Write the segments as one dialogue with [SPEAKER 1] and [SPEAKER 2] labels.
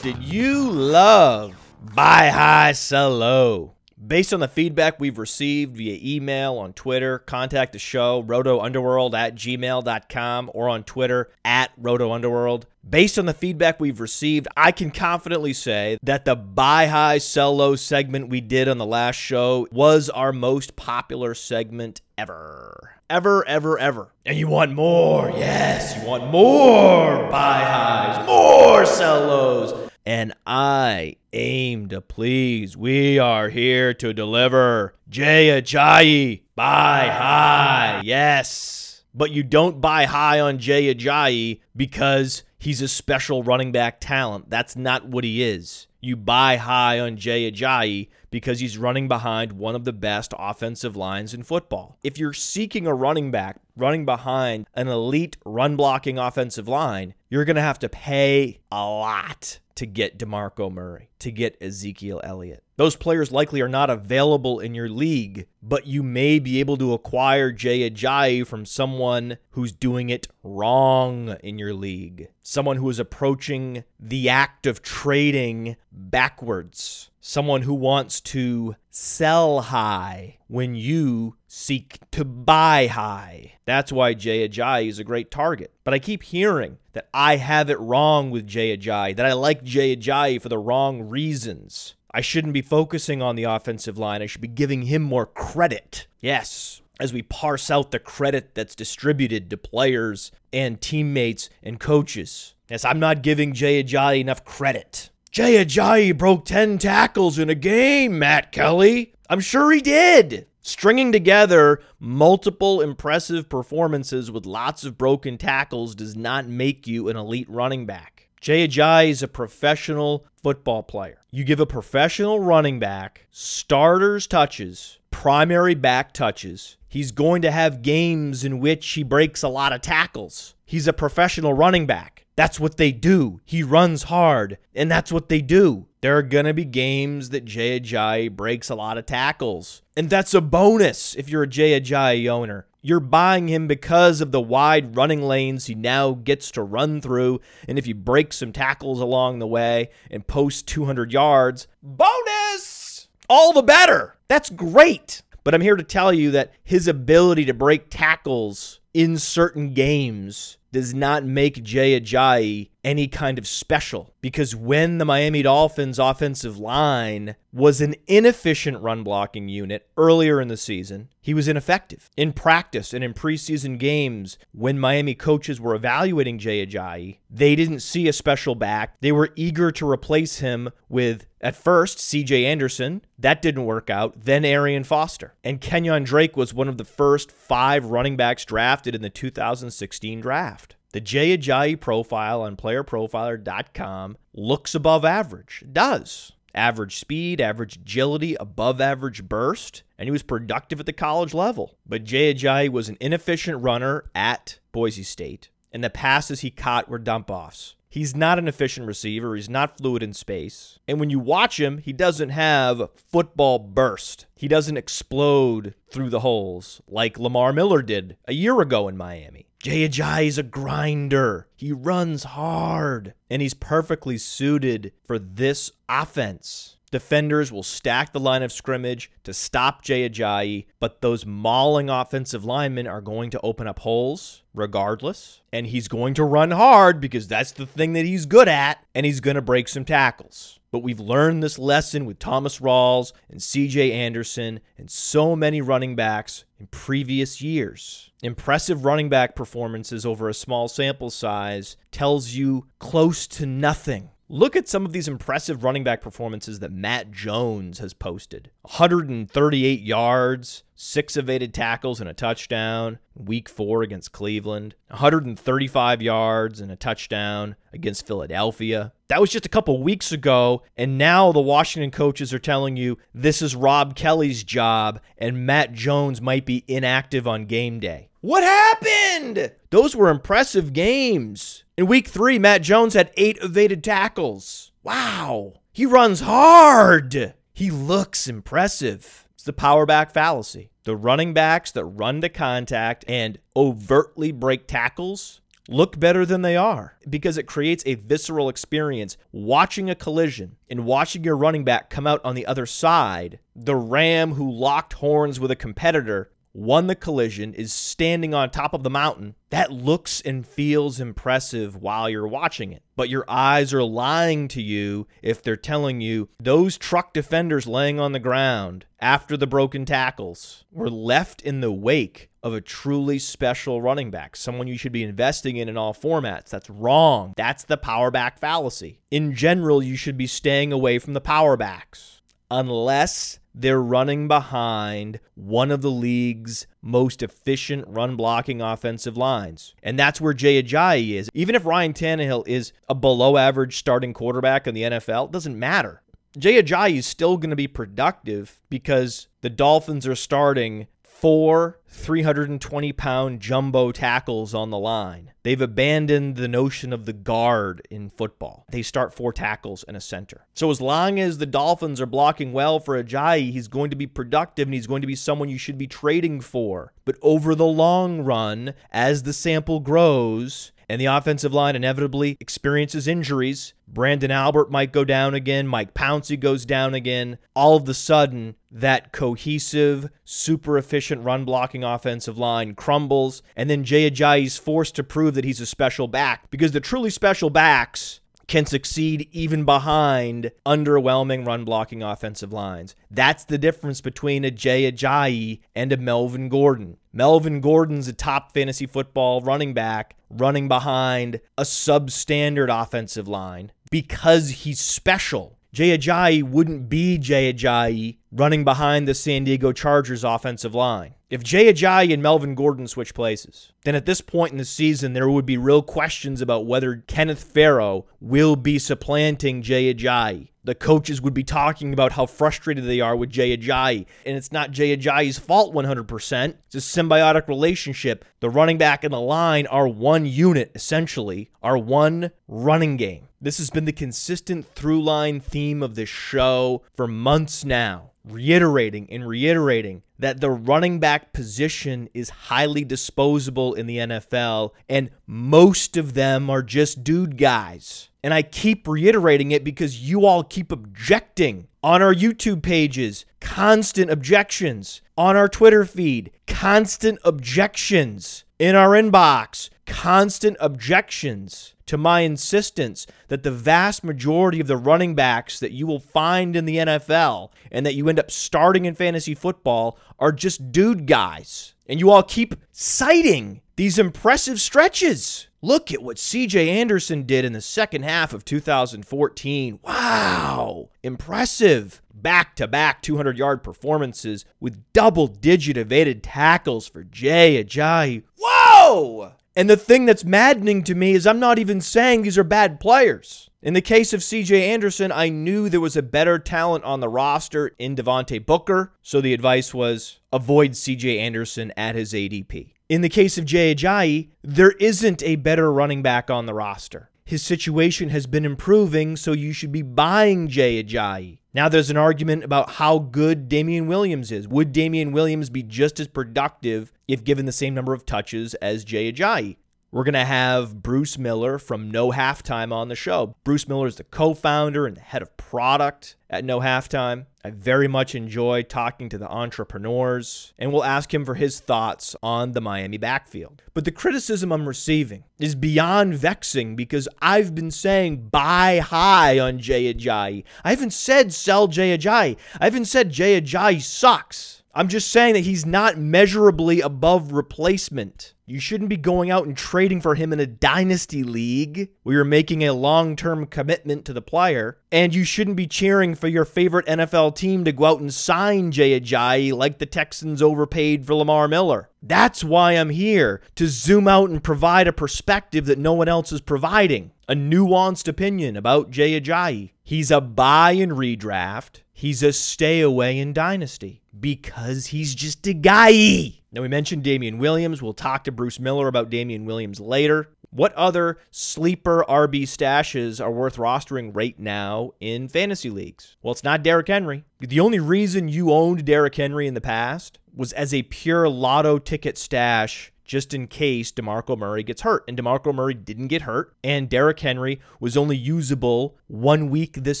[SPEAKER 1] Did you love Buy High Sell Low? Based on the feedback we've received via email, on Twitter, contact the show, rotounderworld at gmail.com, or on Twitter at rotounderworld. Based on the feedback we've received, I can confidently say that the buy high, sell low segment we did on the last show was our most popular segment ever. Ever, ever, ever. And you want more. Yes, you want more buy highs, more sell lows. And I aim to please. We are here to deliver. Jay Ajayi, buy high. Yes. But you don't buy high on Jay Ajayi because he's a special running back talent. That's not what he is. You buy high on Jay Ajayi because he's running behind one of the best offensive lines in football. If you're seeking a running back running behind an elite run blocking offensive line, you're going to have to pay a lot to get DeMarco Murray, to get Ezekiel Elliott. Those players likely are not available in your league, but you may be able to acquire Jay Ajayi from someone who's doing it wrong in your league. Someone who is approaching the act of trading backwards. Someone who wants to sell high when you seek to buy high. That's why Jay Ajayi is a great target. But I keep hearing that I have it wrong with Jay Ajayi, that I like Jay Ajayi for the wrong reasons. I shouldn't be focusing on the offensive line. I should be giving him more credit. Yes, as we parse out the credit that's distributed to players and teammates and coaches. Yes, I'm not giving Jay Ajayi enough credit. Jay Ajayi broke 10 tackles in a game, Matt Kelley. I'm sure he did. Stringing together multiple impressive performances with lots of broken tackles does not make you an elite running back. Jay Ajayi is a professional football player. You give a professional running back starters touches, primary back touches. He's going to have games in which he breaks a lot of tackles. He's a professional running back. That's what they do. He runs hard, and that's what they do. There are going to be games that Jay Ajayi breaks a lot of tackles. And that's a bonus if you're a Jay Ajayi owner. You're buying him because of the wide running lanes he now gets to run through. And if you break some tackles along the way and post 200 yards, bonus! All the better. That's great. But I'm here to tell you that his ability to break tackles in certain games does not make Jay Ajayi any kind of special because when the Miami Dolphins offensive line was an inefficient run blocking unit earlier in the season, he was ineffective. In practice and in preseason games, when Miami coaches were evaluating Jay Ajayi, they didn't see a special back. They were eager to replace him with, at first, CJ Anderson. That didn't work out. Then Arian Foster. And Kenyan Drake was one of the first five running backs drafted in the 2016 draft. The Jay Ajayi profile on playerprofiler.com looks above average. It does. Average speed, average agility, above average burst, and he was productive at the college level. But Jay Ajayi was an inefficient runner at Boise State, and the passes he caught were dump offs. He's not an efficient receiver. He's not fluid in space. And when you watch him, he doesn't have football burst. He doesn't explode through the holes like Lamar Miller did a year ago in Miami. Jay Ajayi is a grinder. He runs hard, and he's perfectly suited for this offense. Defenders will stack the line of scrimmage to stop Jay Ajayi, but those mauling offensive linemen are going to open up holes regardless. And he's going to run hard because that's the thing that he's good at, and he's going to break some tackles. But we've learned this lesson with Thomas Rawls and CJ Anderson and so many running backs in previous years. Impressive running back performances over a small sample size tells you close to nothing. Look at some of these impressive running back performances that Matt Jones has posted 138 yards, six evaded tackles, and a touchdown. Week four against Cleveland, 135 yards and a touchdown against Philadelphia. That was just a couple weeks ago, and now the Washington coaches are telling you this is Rob Kelley's job, and Matt Jones might be inactive on game day. What happened? Those were impressive games. In week three, Matt Jones had eight evaded tackles. Wow. He runs hard. He looks impressive. It's the power back fallacy. The running backs that run to contact and overtly break tackles look better than they are because it creates a visceral experience watching a collision and watching your running back come out on the other side. The Ram who locked horns with a competitor won the collision, is standing on top of the mountain, that looks and feels impressive while you're watching it. But your eyes are lying to you if they're telling you those truck defenders laying on the ground after the broken tackles were left in the wake of a truly special running back, someone you should be investing in in all formats. That's wrong. That's the power back fallacy. In general, you should be staying away from the power backs unless they're running behind one of the league's most efficient run blocking offensive lines. And that's where Jay Ajayi is. Even if Ryan Tannehill is a below average starting quarterback in the NFL, it doesn't matter. Jay Ajayi is still going to be productive because the Dolphins are starting four 320 pound jumbo tackles on the line. They've abandoned the notion of the guard in football. They start four tackles and a center. So, as long as the Dolphins are blocking well for Ajayi, he's going to be productive and he's going to be someone you should be trading for. But over the long run, as the sample grows, and the offensive line inevitably experiences injuries. Branden Albert might go down again. Mike Pouncey goes down again. All of a sudden, that cohesive, super efficient run blocking offensive line crumbles. And then Jay Ajayi is forced to prove that he's a special back because the truly special backs can succeed even behind underwhelming run blocking offensive lines. That's the difference between a Jay Ajayi and a Melvin Gordon. Melvin Gordon's a top fantasy football running back running behind a substandard offensive line because he's special. Jay Ajayi wouldn't be Jay Ajayi running behind the San Diego Chargers offensive line. If Jay Ajayi and Melvin Gordon switch places, then at this point in the season, there would be real questions about whether Kenneth Farrow will be supplanting Jay Ajayi. The coaches would be talking about how frustrated they are with Jay Ajayi. And it's not Jay Ajayi's fault 100%. It's a symbiotic relationship. The running back and the line are one unit, essentially, are one running game. This has been the consistent through line theme of this show for months now reiterating and reiterating that the running back position is highly disposable in the NFL, and most of them are just dude guys. And I keep reiterating it because you all keep objecting on our YouTube pages, constant objections, on our Twitter feed, constant objections in our inbox, constant objections to my insistence that the vast majority of the running backs that you will find in the NFL and that you end up starting in fantasy football are just dude guys. And you all keep citing these impressive stretches. Look at what CJ Anderson did in the second half of 2014. Wow, impressive. Back to back 200 yard performances with double digit evaded tackles for Jay Ajayi. Whoa! And the thing that's maddening to me is I'm not even saying these are bad players. In the case of CJ Anderson, I knew there was a better talent on the roster in Devontae Booker, so the advice was avoid CJ Anderson at his ADP. In the case of Jay Ajayi, there isn't a better running back on the roster. His situation has been improving, so you should be buying Jay Ajayi. Now there's an argument about how good Damien Williams is. Would Damien Williams be just as productive if given the same number of touches as Jay Ajayi? We're going to have Bruce Miller from No Halftime on the show. Bruce Miller is the co founder and the head of product at No Halftime. I very much enjoy talking to the entrepreneurs, and we'll ask him for his thoughts on the Miami backfield. But the criticism I'm receiving is beyond vexing because I've been saying buy high on Jay Ajayi. I haven't said sell Jay Ajayi. I haven't said Jay Ajayi sucks. I'm just saying that he's not measurably above replacement. You shouldn't be going out and trading for him in a dynasty league where you're making a long term commitment to the player. And you shouldn't be cheering for your favorite NFL team to go out and sign Jay Ajayi like the Texans overpaid for Lamar Miller. That's why I'm here to zoom out and provide a perspective that no one else is providing. A nuanced opinion about Jay Ajayi. He's a buy and redraft. He's a stay away in Dynasty because he's just a guy. Now, we mentioned Damien Williams. We'll talk to Bruce Miller about Damien Williams later. What other sleeper RB stashes are worth rostering right now in fantasy leagues? Well, it's not Derrick Henry. The only reason you owned Derrick Henry in the past was as a pure lotto ticket stash just in case DeMarco Murray gets hurt. And DeMarco Murray didn't get hurt, and Derrick Henry was only usable one week this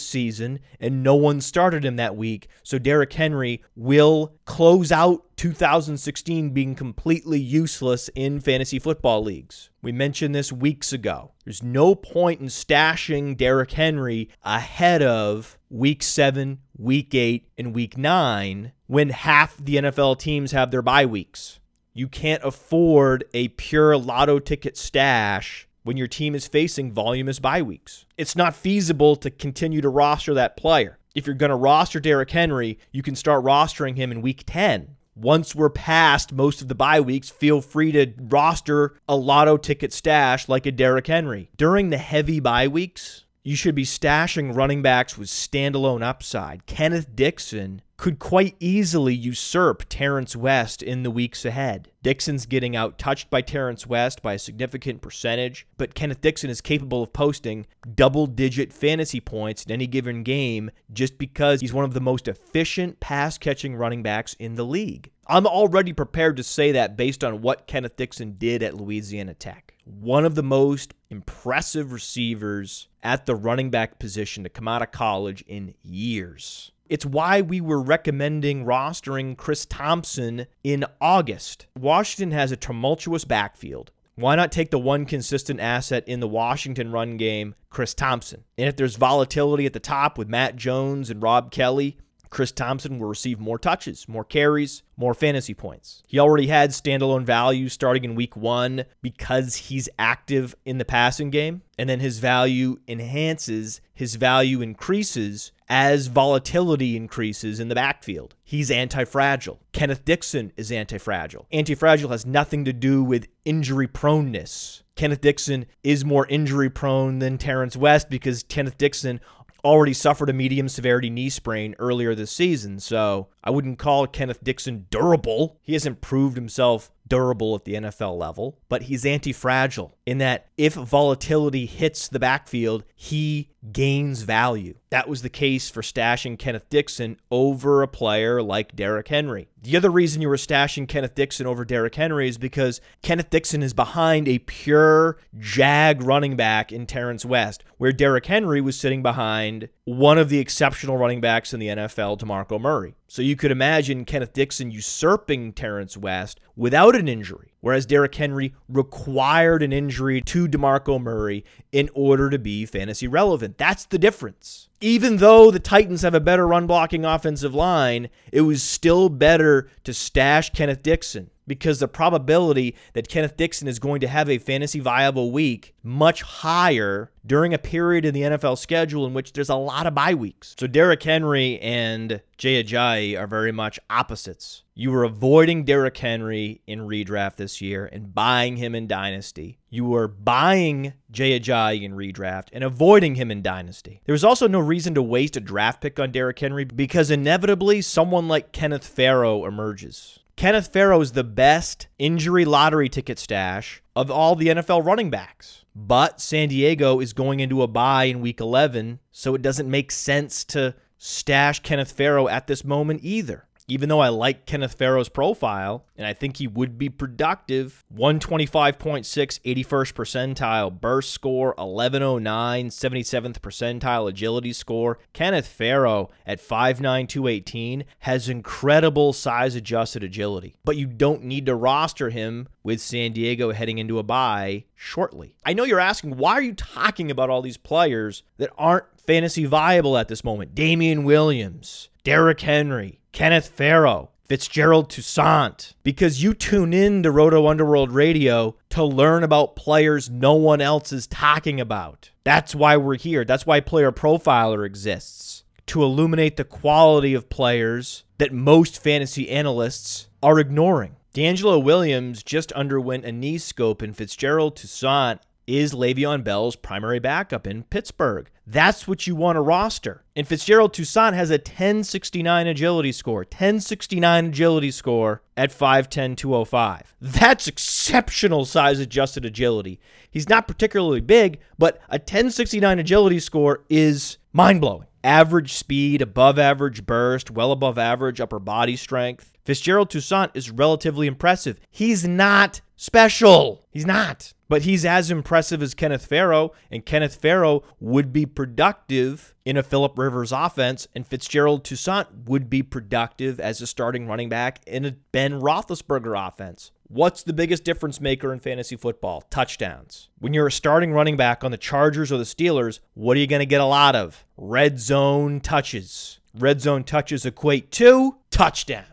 [SPEAKER 1] season, and no one started him that week. So Derrick Henry will close out 2016 being completely useless in fantasy football leagues. We mentioned this weeks ago. There's no point in stashing Derrick Henry ahead of week seven, week eight, and week nine when half the NFL teams have their bye weeks. You can't afford a pure lotto ticket stash when your team is facing voluminous bye weeks. It's not feasible to continue to roster that player. If you're going to roster Derrick Henry, you can start rostering him in week 10. Once we're past most of the bye weeks, feel free to roster a lotto ticket stash like a Derrick Henry. During the heavy bye weeks, you should be stashing running backs with standalone upside. Kenneth Dixon could quite easily usurp Terrance West in the weeks ahead. Dixon's getting out touched by Terrance West by a significant percentage, but Kenneth Dixon is capable of posting double digit fantasy points in any given game just because he's one of the most efficient pass catching running backs in the league. I'm already prepared to say that based on what Kenneth Dixon did at Louisiana Tech. One of the most impressive receivers at the running back position to come out of college in years. It's why we were recommending rostering Chris Thompson in August. Washington has a tumultuous backfield. Why not take the one consistent asset in the Washington run game, Chris Thompson? And if there's volatility at the top with Matt Jones and Rob Kelley, Chris Thompson will receive more touches, more carries, more fantasy points. He already had standalone value starting in week one because he's active in the passing game, and then his value enhances, his value increases as volatility increases in the backfield. He's anti fragile. Kenneth Dixon is anti fragile. Anti fragile has nothing to do with injury proneness. Kenneth Dixon is more injury prone than Terrance West because Kenneth Dixon already suffered a medium severity knee sprain earlier this season, so I wouldn't call Kenneth Dixon durable. He hasn't proved himself durable at the NFL level, but he's anti fragile in that if volatility hits the backfield, he gains value. That was the case for stashing Kenneth Dixon over a player like Derrick Henry. The other reason you were stashing Kenneth Dixon over Derrick Henry is because Kenneth Dixon is behind a pure jag running back in Terrance West, where Derrick Henry was sitting behind one of the exceptional running backs in the NFL, DeMarco Murray. So you could imagine Kenneth Dixon usurping Terrance West without an injury, whereas Derrick Henry required an injury to DeMarco Murray in order to be fantasy relevant. That's the difference. Even though the Titans have a better run blocking offensive line, it was still better to stash Kenneth Dixon because the probability that Kenneth Dixon is going to have a fantasy viable week much higher during a period in the NFL schedule in which there's a lot of bye weeks. So Derrick Henry and Jay Ajayi are very much opposites. You were avoiding Derrick Henry in redraft this year and buying him in Dynasty. You were buying Jay Ajayi in redraft and avoiding him in Dynasty. There was also no reason to waste a draft pick on Derrick Henry because inevitably someone like Kenneth Farrow emerges. Kenneth Farrow is the best injury lottery ticket stash of all the NFL running backs. But San Diego is going into a bye in week 11, so it doesn't make sense to stash Kenneth Farrow at this moment either even though I like Kenneth Farrow's profile and I think he would be productive, 125.6, 81st percentile burst score, 1109, 77th percentile agility score. Kenneth Farrow at 5'9, 218 has incredible size adjusted agility, but you don't need to roster him with San Diego heading into a bye shortly. I know you're asking, why are you talking about all these players that aren't fantasy viable at this moment? Damien Williams, Derrick Henry, Kenneth Farrow, Fitzgerald Toussaint, because you tune in to Roto Underworld Radio to learn about players no one else is talking about. That's why we're here. That's why Player Profiler exists to illuminate the quality of players that most fantasy analysts are ignoring. DeAngelo Williams just underwent a knee scope, and Fitzgerald Toussaint is Le'Veon Bell's primary backup in Pittsburgh. That's what you want to roster. And Fitzgerald Toussaint has a 1069 agility score, 1069 agility score at 5'10, 205. That's exceptional size adjusted agility. He's not particularly big, but a 1069 agility score is mind blowing. Average speed, above average burst, well above average upper body strength. Fitzgerald Toussaint is relatively impressive. He's not special. He's not. But he's as impressive as Kenneth Farrow, and Kenneth Farrow would be productive in a Philip Rivers offense, and Fitzgerald Toussaint would be productive as a starting running back in a Ben Roethlisberger offense. What's the biggest difference maker in fantasy football? Touchdowns. When you're a starting running back on the Chargers or the Steelers, what are you going to get a lot of? Red zone touches. Red zone touches equate to touchdowns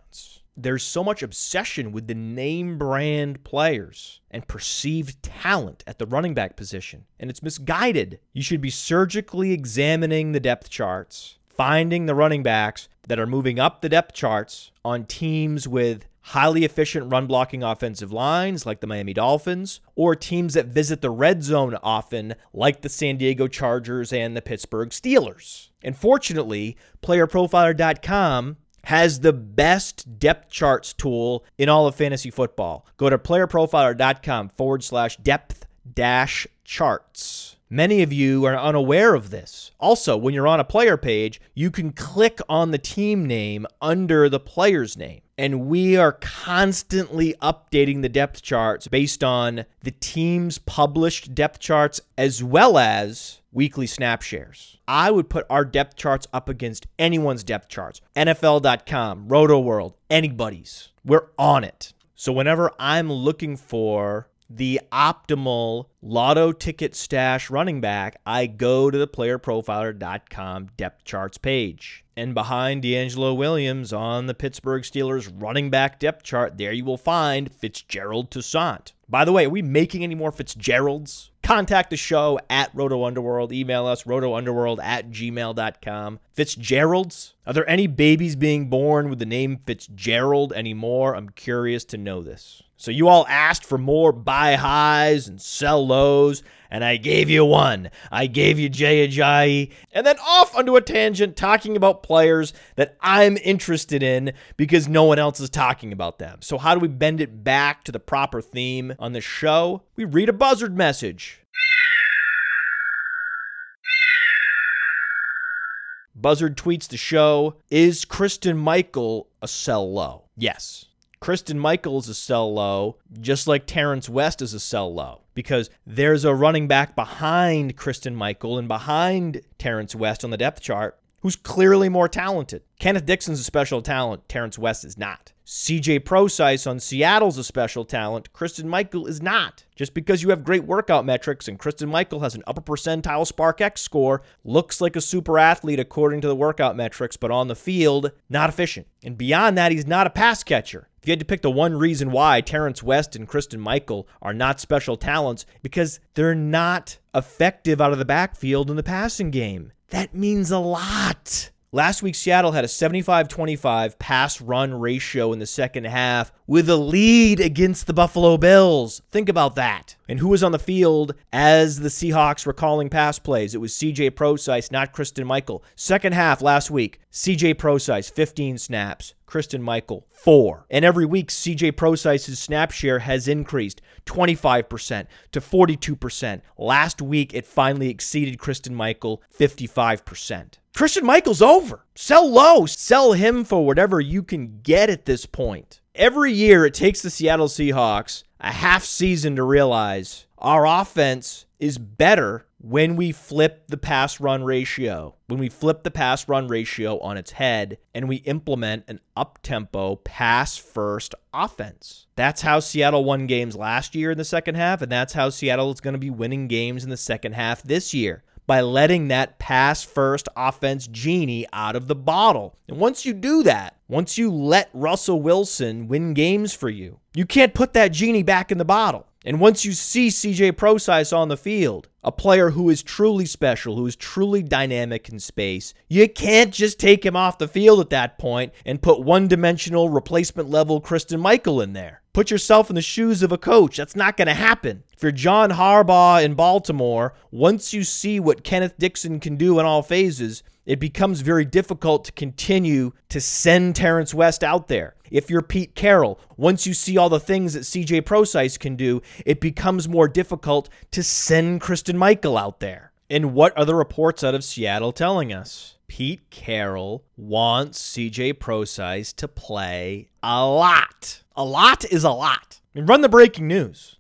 [SPEAKER 1] there's so much obsession with the name brand players and perceived talent at the running back position, and it's misguided. You should be surgically examining the depth charts, finding the running backs that are moving up the depth charts on teams with highly efficient run blocking offensive lines like the Miami Dolphins, or teams that visit the red zone often like the San Diego Chargers and the Pittsburgh Steelers. And fortunately, playerprofiler.com has the best depth charts tool in all of fantasy football. Go to playerprofiler.com forward slash depth dash charts. Many of you are unaware of this. Also, when you're on a player page, you can click on the team name under the player's name. And we are constantly updating the depth charts based on the team's published depth charts as well as weekly snap shares. I would put our depth charts up against anyone's depth charts. NFL.com, Roto World, anybody's. We're on it. So whenever I'm looking for the optimal lotto ticket stash running back, I go to the playerprofiler.com depth charts page. And behind DeAngelo Williams on the Pittsburgh Steelers running back depth chart, there you will find Fitzgerald Toussaint. By the way, are we making any more Fitzgeralds? Contact the show at Roto Underworld. Email us, rotounderworld at gmail.com. Fitzgeralds? Are there any babies being born with the name Fitzgerald anymore? I'm curious to know this. So you all asked for more buy highs and sell lows, and I gave you one. I gave you Jay Ajayi, and then off onto a tangent talking about players that I'm interested in because no one else is talking about them. So how do we bend it back to the proper theme on the show? We read a buzzard message. Buzzard tweets the show Is Christine Michael a sell low? Yes. Christine Michael is a sell low, just like Terrance West is a sell low, because there's a running back behind Christine Michael and behind Terrance West on the depth chart who's clearly more talented. Kenneth Dixon's a special talent, Terrance West is not. CJ Prosise on Seattle's a special talent, Christine Michael is not. Just because you have great workout metrics and Christine Michael has an upper percentile SPARQ-X score, looks like a super athlete according to the workout metrics, but on the field, not efficient. And beyond that, he's not a pass catcher. If you had to pick the one reason why Terrance West and Christine Michael are not special talents, because they're not effective out of the backfield in the passing game. That means a lot. Last week, Seattle had a 75 25 pass run ratio in the second half with a lead against the Buffalo Bills. Think about that. And who was on the field as the Seahawks were calling pass plays? It was CJ Prosise, not Christine Michael. Second half last week, CJ Prosise, 15 snaps. Christine Michael, 4. And every week, CJ Prosise's snap share has increased 25% to 42%. Last week, it finally exceeded Christine Michael, 55%. Christine Michael's over. Sell low. Sell him for whatever you can get at this point. Every year, it takes the Seattle Seahawks a half season to realize our offense is better when we flip the pass run ratio. When we flip the pass run ratio on its head and we implement an up tempo pass first offense. That's how Seattle won games last year in the second half, and that's how Seattle is going to be winning games in the second half this year by letting that pass first offense genie out of the bottle. And once you do that, once you let Russell Wilson win games for you, you can't put that genie back in the bottle. And once you see CJ Prosise on the field, a player who is truly special, who is truly dynamic in space, you can't just take him off the field at that point and put one dimensional replacement level Christine Michael in there. Put yourself in the shoes of a coach. That's not going to happen. If you're John Harbaugh in Baltimore, once you see what Kenneth Dixon can do in all phases, it becomes very difficult to continue to send Terrance West out there. If you're Pete Carroll, once you see all the things that CJ Prosise can do, it becomes more difficult to send Christine Michael out there. And what are the reports out of Seattle telling us? Pete Carroll wants CJ Prosise to play a lot. A lot is a lot. And run the breaking news.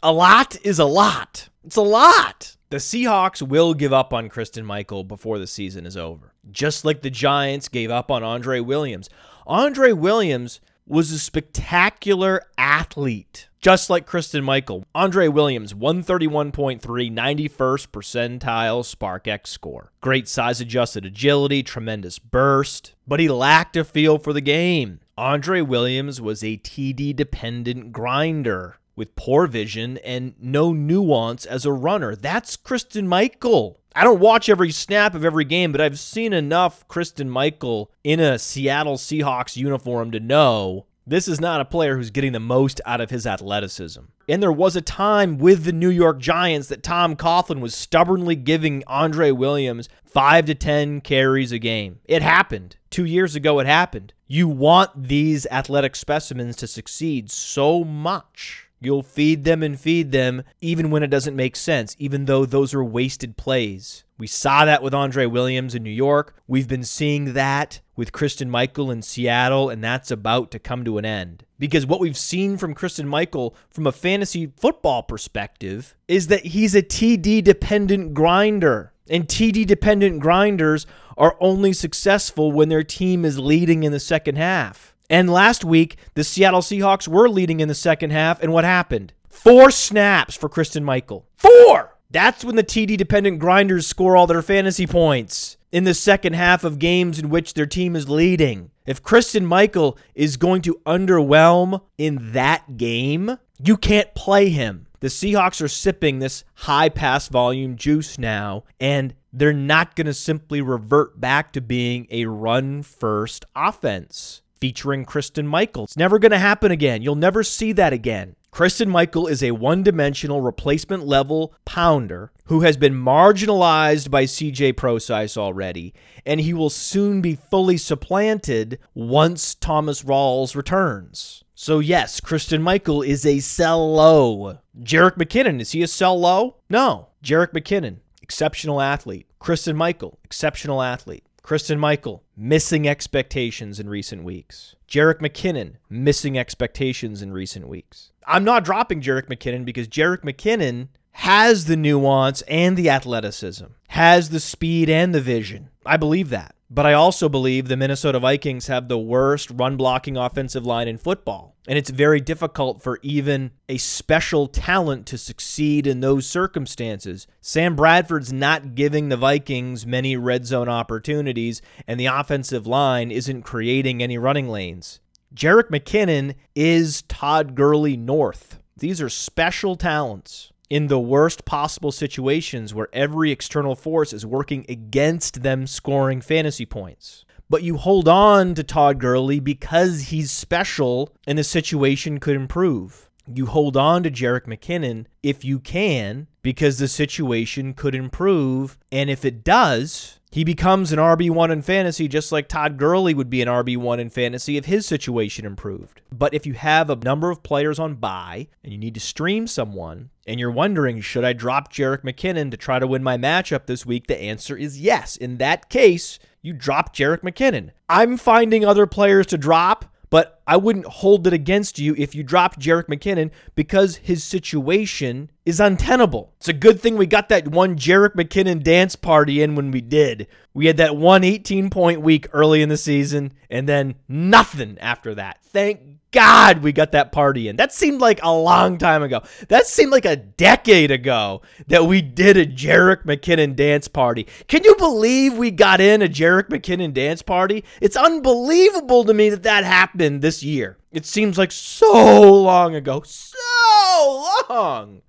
[SPEAKER 1] A lot is a lot. It's a lot. The Seahawks will give up on Christine Michael before the season is over, just like the Giants gave up on Andre Williams. Andre Williams was a spectacular athlete, just like Christine Michael. Andre Williams, 131.3, 91st percentile SPARQ score. Great size adjusted agility, tremendous burst, but he lacked a feel for the game. Andre Williams was a TD dependent grinder with poor vision and no nuance as a runner. That's Christine Michael. I don't watch every snap of every game, but I've seen enough Christine Michael in a Seattle Seahawks uniform to know this is not a player who's getting the most out of his athleticism. And there was a time with the New York Giants that Tom Coughlin was stubbornly giving Andre Williams 5 to 10 carries a game. It happened. 2 years ago it happened. You want these athletic specimens to succeed so much You'll feed them and feed them even when it doesn't make sense, even though those are wasted plays. We saw that with Andre Williams in New York. We've been seeing that with Christine Michael in Seattle, and that's about to come to an end. Because what we've seen from Christine Michael from a fantasy football perspective is that he's a TD dependent grinder. And TD dependent grinders are only successful when their team is leading in the second half. And last week, the Seattle Seahawks were leading in the second half, and what happened? Four snaps for Christine Michael. Four! That's when the TD dependent grinders score all their fantasy points in the second half of games in which their team is leading. If Christine Michael is going to underwhelm in that game, you can't play him. The Seahawks are sipping this high pass volume juice now, and they're not going to simply revert back to being a run first offense featuring Christine Michael. It's never going to happen again. You'll never see that again. Christine Michael is a one dimensional replacement level pounder who has been marginalized by CJ Prosise already, and he will soon be fully supplanted once Thomas Rawls returns. So, yes, Christine Michael is a sell low. Jerick McKinnon, is he a sell low? No. Jerick McKinnon, exceptional athlete. Christine Michael, exceptional athlete. Christine Michael, missing expectations in recent weeks. Jerick McKinnon, missing expectations in recent weeks. I'm not dropping Jerick McKinnon because Jerick McKinnon has the nuance and the athleticism, has the speed and the vision. I believe that. But I also believe the Minnesota Vikings have the worst run blocking offensive line in football. And it's very difficult for even a special talent to succeed in those circumstances. Sam Bradford's not giving the Vikings many red zone opportunities, and the offensive line isn't creating any running lanes. Jerick McKinnon is Todd Gurley North. These are special talents in the worst possible situations where every external force is working against them scoring fantasy points. But you hold on to Todd Gurley because he's special and the situation could improve. You hold on to Jerick McKinnon if you can because the situation could improve. And if it does, he becomes an RB1 in fantasy just like Todd Gurley would be an RB1 in fantasy if his situation improved. But if you have a number of players on bye and you need to stream someone and you're wondering, should I drop Jerick McKinnon to try to win my matchup this week? The answer is yes. In that case, you drop Jerick McKinnon. I'm finding other players to drop but I wouldn't hold it against you if you dropped Jerick McKinnon because his situation is untenable. It's a good thing we got that one Jerick McKinnon dance party in when we did. We had that one 18 point week early in the season and then nothing after that. Thank God we got that party in. That seemed like a long time ago. That seemed like a decade ago that we did a Jerick McKinnon dance party. Can you believe we got in a Jerick McKinnon dance party? It's unbelievable to me that that happened this year. It seems like so long ago. So long.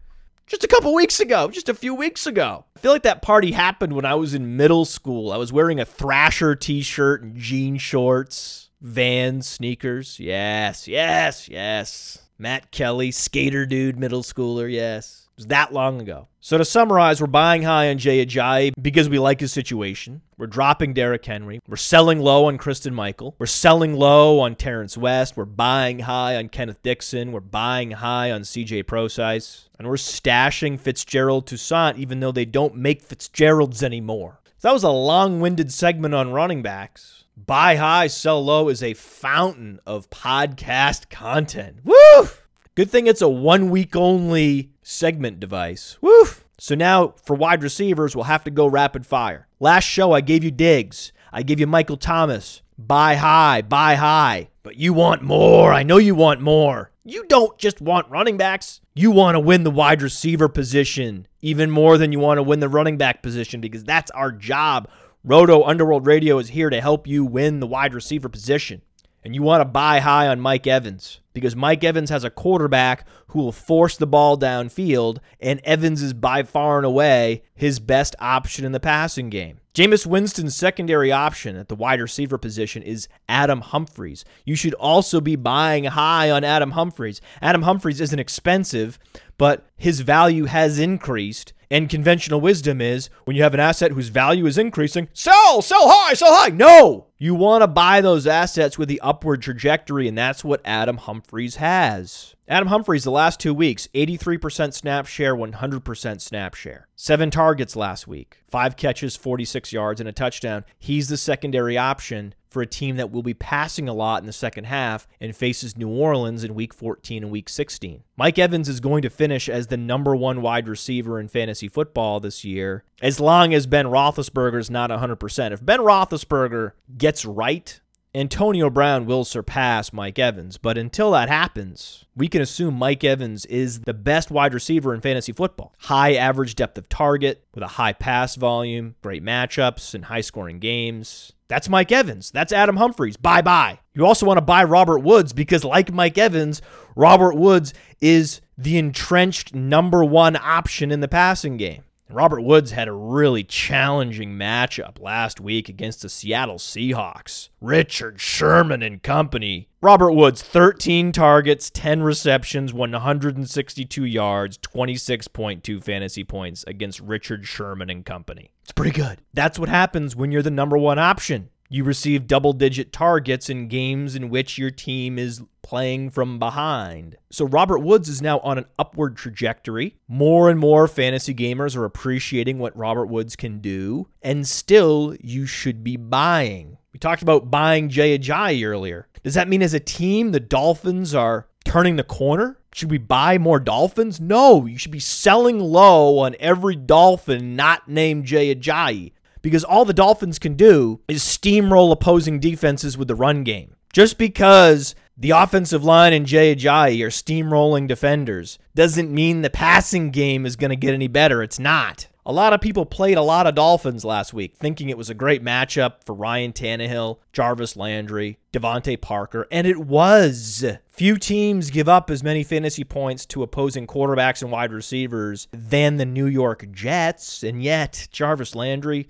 [SPEAKER 1] Just a couple weeks ago, just a few weeks ago. I feel like that party happened when I was in middle school. I was wearing a Thrasher t shirt and jean shorts. Vans, sneakers. Yes, yes, yes. Matt Kelley, skater dude, middle schooler. Yes. Was that long ago. So to summarize, we're buying high on Jay Ajayi because we like his situation. We're dropping Derrick Henry. We're selling low on Christine Michael. We're selling low on Terrance West. We're buying high on Kenneth Dixon. We're buying high on CJ Prosise. And we're stashing Fitzgerald Toussaint even though they don't make Fitzgeralds anymore. So that was a long winded segment on running backs. Buy High, Sell Low is a fountain of podcast content. Woo! Good thing it's a one week only segment device. Woo! So now for wide receivers, we'll have to go rapid fire. Last show, I gave you Diggs. I gave you Michael Thomas. Buy high, buy high. But you want more. I know you want more. You don't just want running backs. You want to win the wide receiver position even more than you want to win the running back position because that's our job. Roto Underworld Radio is here to help you win the wide receiver position. And you want to buy high on Mike Evans because Mike Evans has a quarterback who will force the ball downfield, and Evans is by far and away his best option in the passing game. Jameis Winston's secondary option at the wide receiver position is Adam Humphries. You should also be buying high on Adam Humphries. Adam Humphries isn't expensive, but his value has increased. And conventional wisdom is when you have an asset whose value is increasing, sell, sell high, sell high. No, you want to buy those assets with the upward trajectory, and that's what Adam Humphries has. Adam Humphries, the last two weeks, 83% snap share, 100% snap share. Seven targets last week, five catches, 46 yards, and a touchdown. He's the secondary option for a team that will be passing a lot in the second half and faces New Orleans in week 14 and week 16. Mike Evans is going to finish as the number one wide receiver in fantasy football this year, as long as Ben Roethlisberger is not 100%. If Ben Roethlisberger gets right, Antonio Brown will surpass Mike Evans, but until that happens, we can assume Mike Evans is the best wide receiver in fantasy football. High average depth of target with a high pass volume, great matchups, and high scoring games. That's Mike Evans. That's Adam Humphries. Bye bye. You also want to buy Robert Woods because, like Mike Evans, Robert Woods is the entrenched number one option in the passing game. Robert Woods had a really challenging matchup last week against the Seattle Seahawks. Richard Sherman and company. Robert Woods, 13 targets, 10 receptions, 162 yards, 26.2 fantasy points against Richard Sherman and company. It's pretty good. That's what happens when you're the number one option. You receive double digit targets in games in which your team is playing from behind. So Robert Woods is now on an upward trajectory. More and more fantasy gamers are appreciating what Robert Woods can do, and still you should be buying. We talked about buying Jay Ajayi earlier. Does that mean as a team the Dolphins are turning the corner? Should we buy more Dolphins? No, you should be selling low on every Dolphin not named Jay Ajayi because all the Dolphins can do is steamroll opposing defenses with the run game. Just because the offensive line and Jay Ajayi are steamrolling defenders doesn't mean the passing game is going to get any better. It's not. A lot of people played a lot of Dolphins last week, thinking it was a great matchup for Ryan Tannehill, Jarvis Landry, DeVante Parker, and it was. Few teams give up as many fantasy points to opposing quarterbacks and wide receivers than the New York Jets, and yet Jarvis Landry,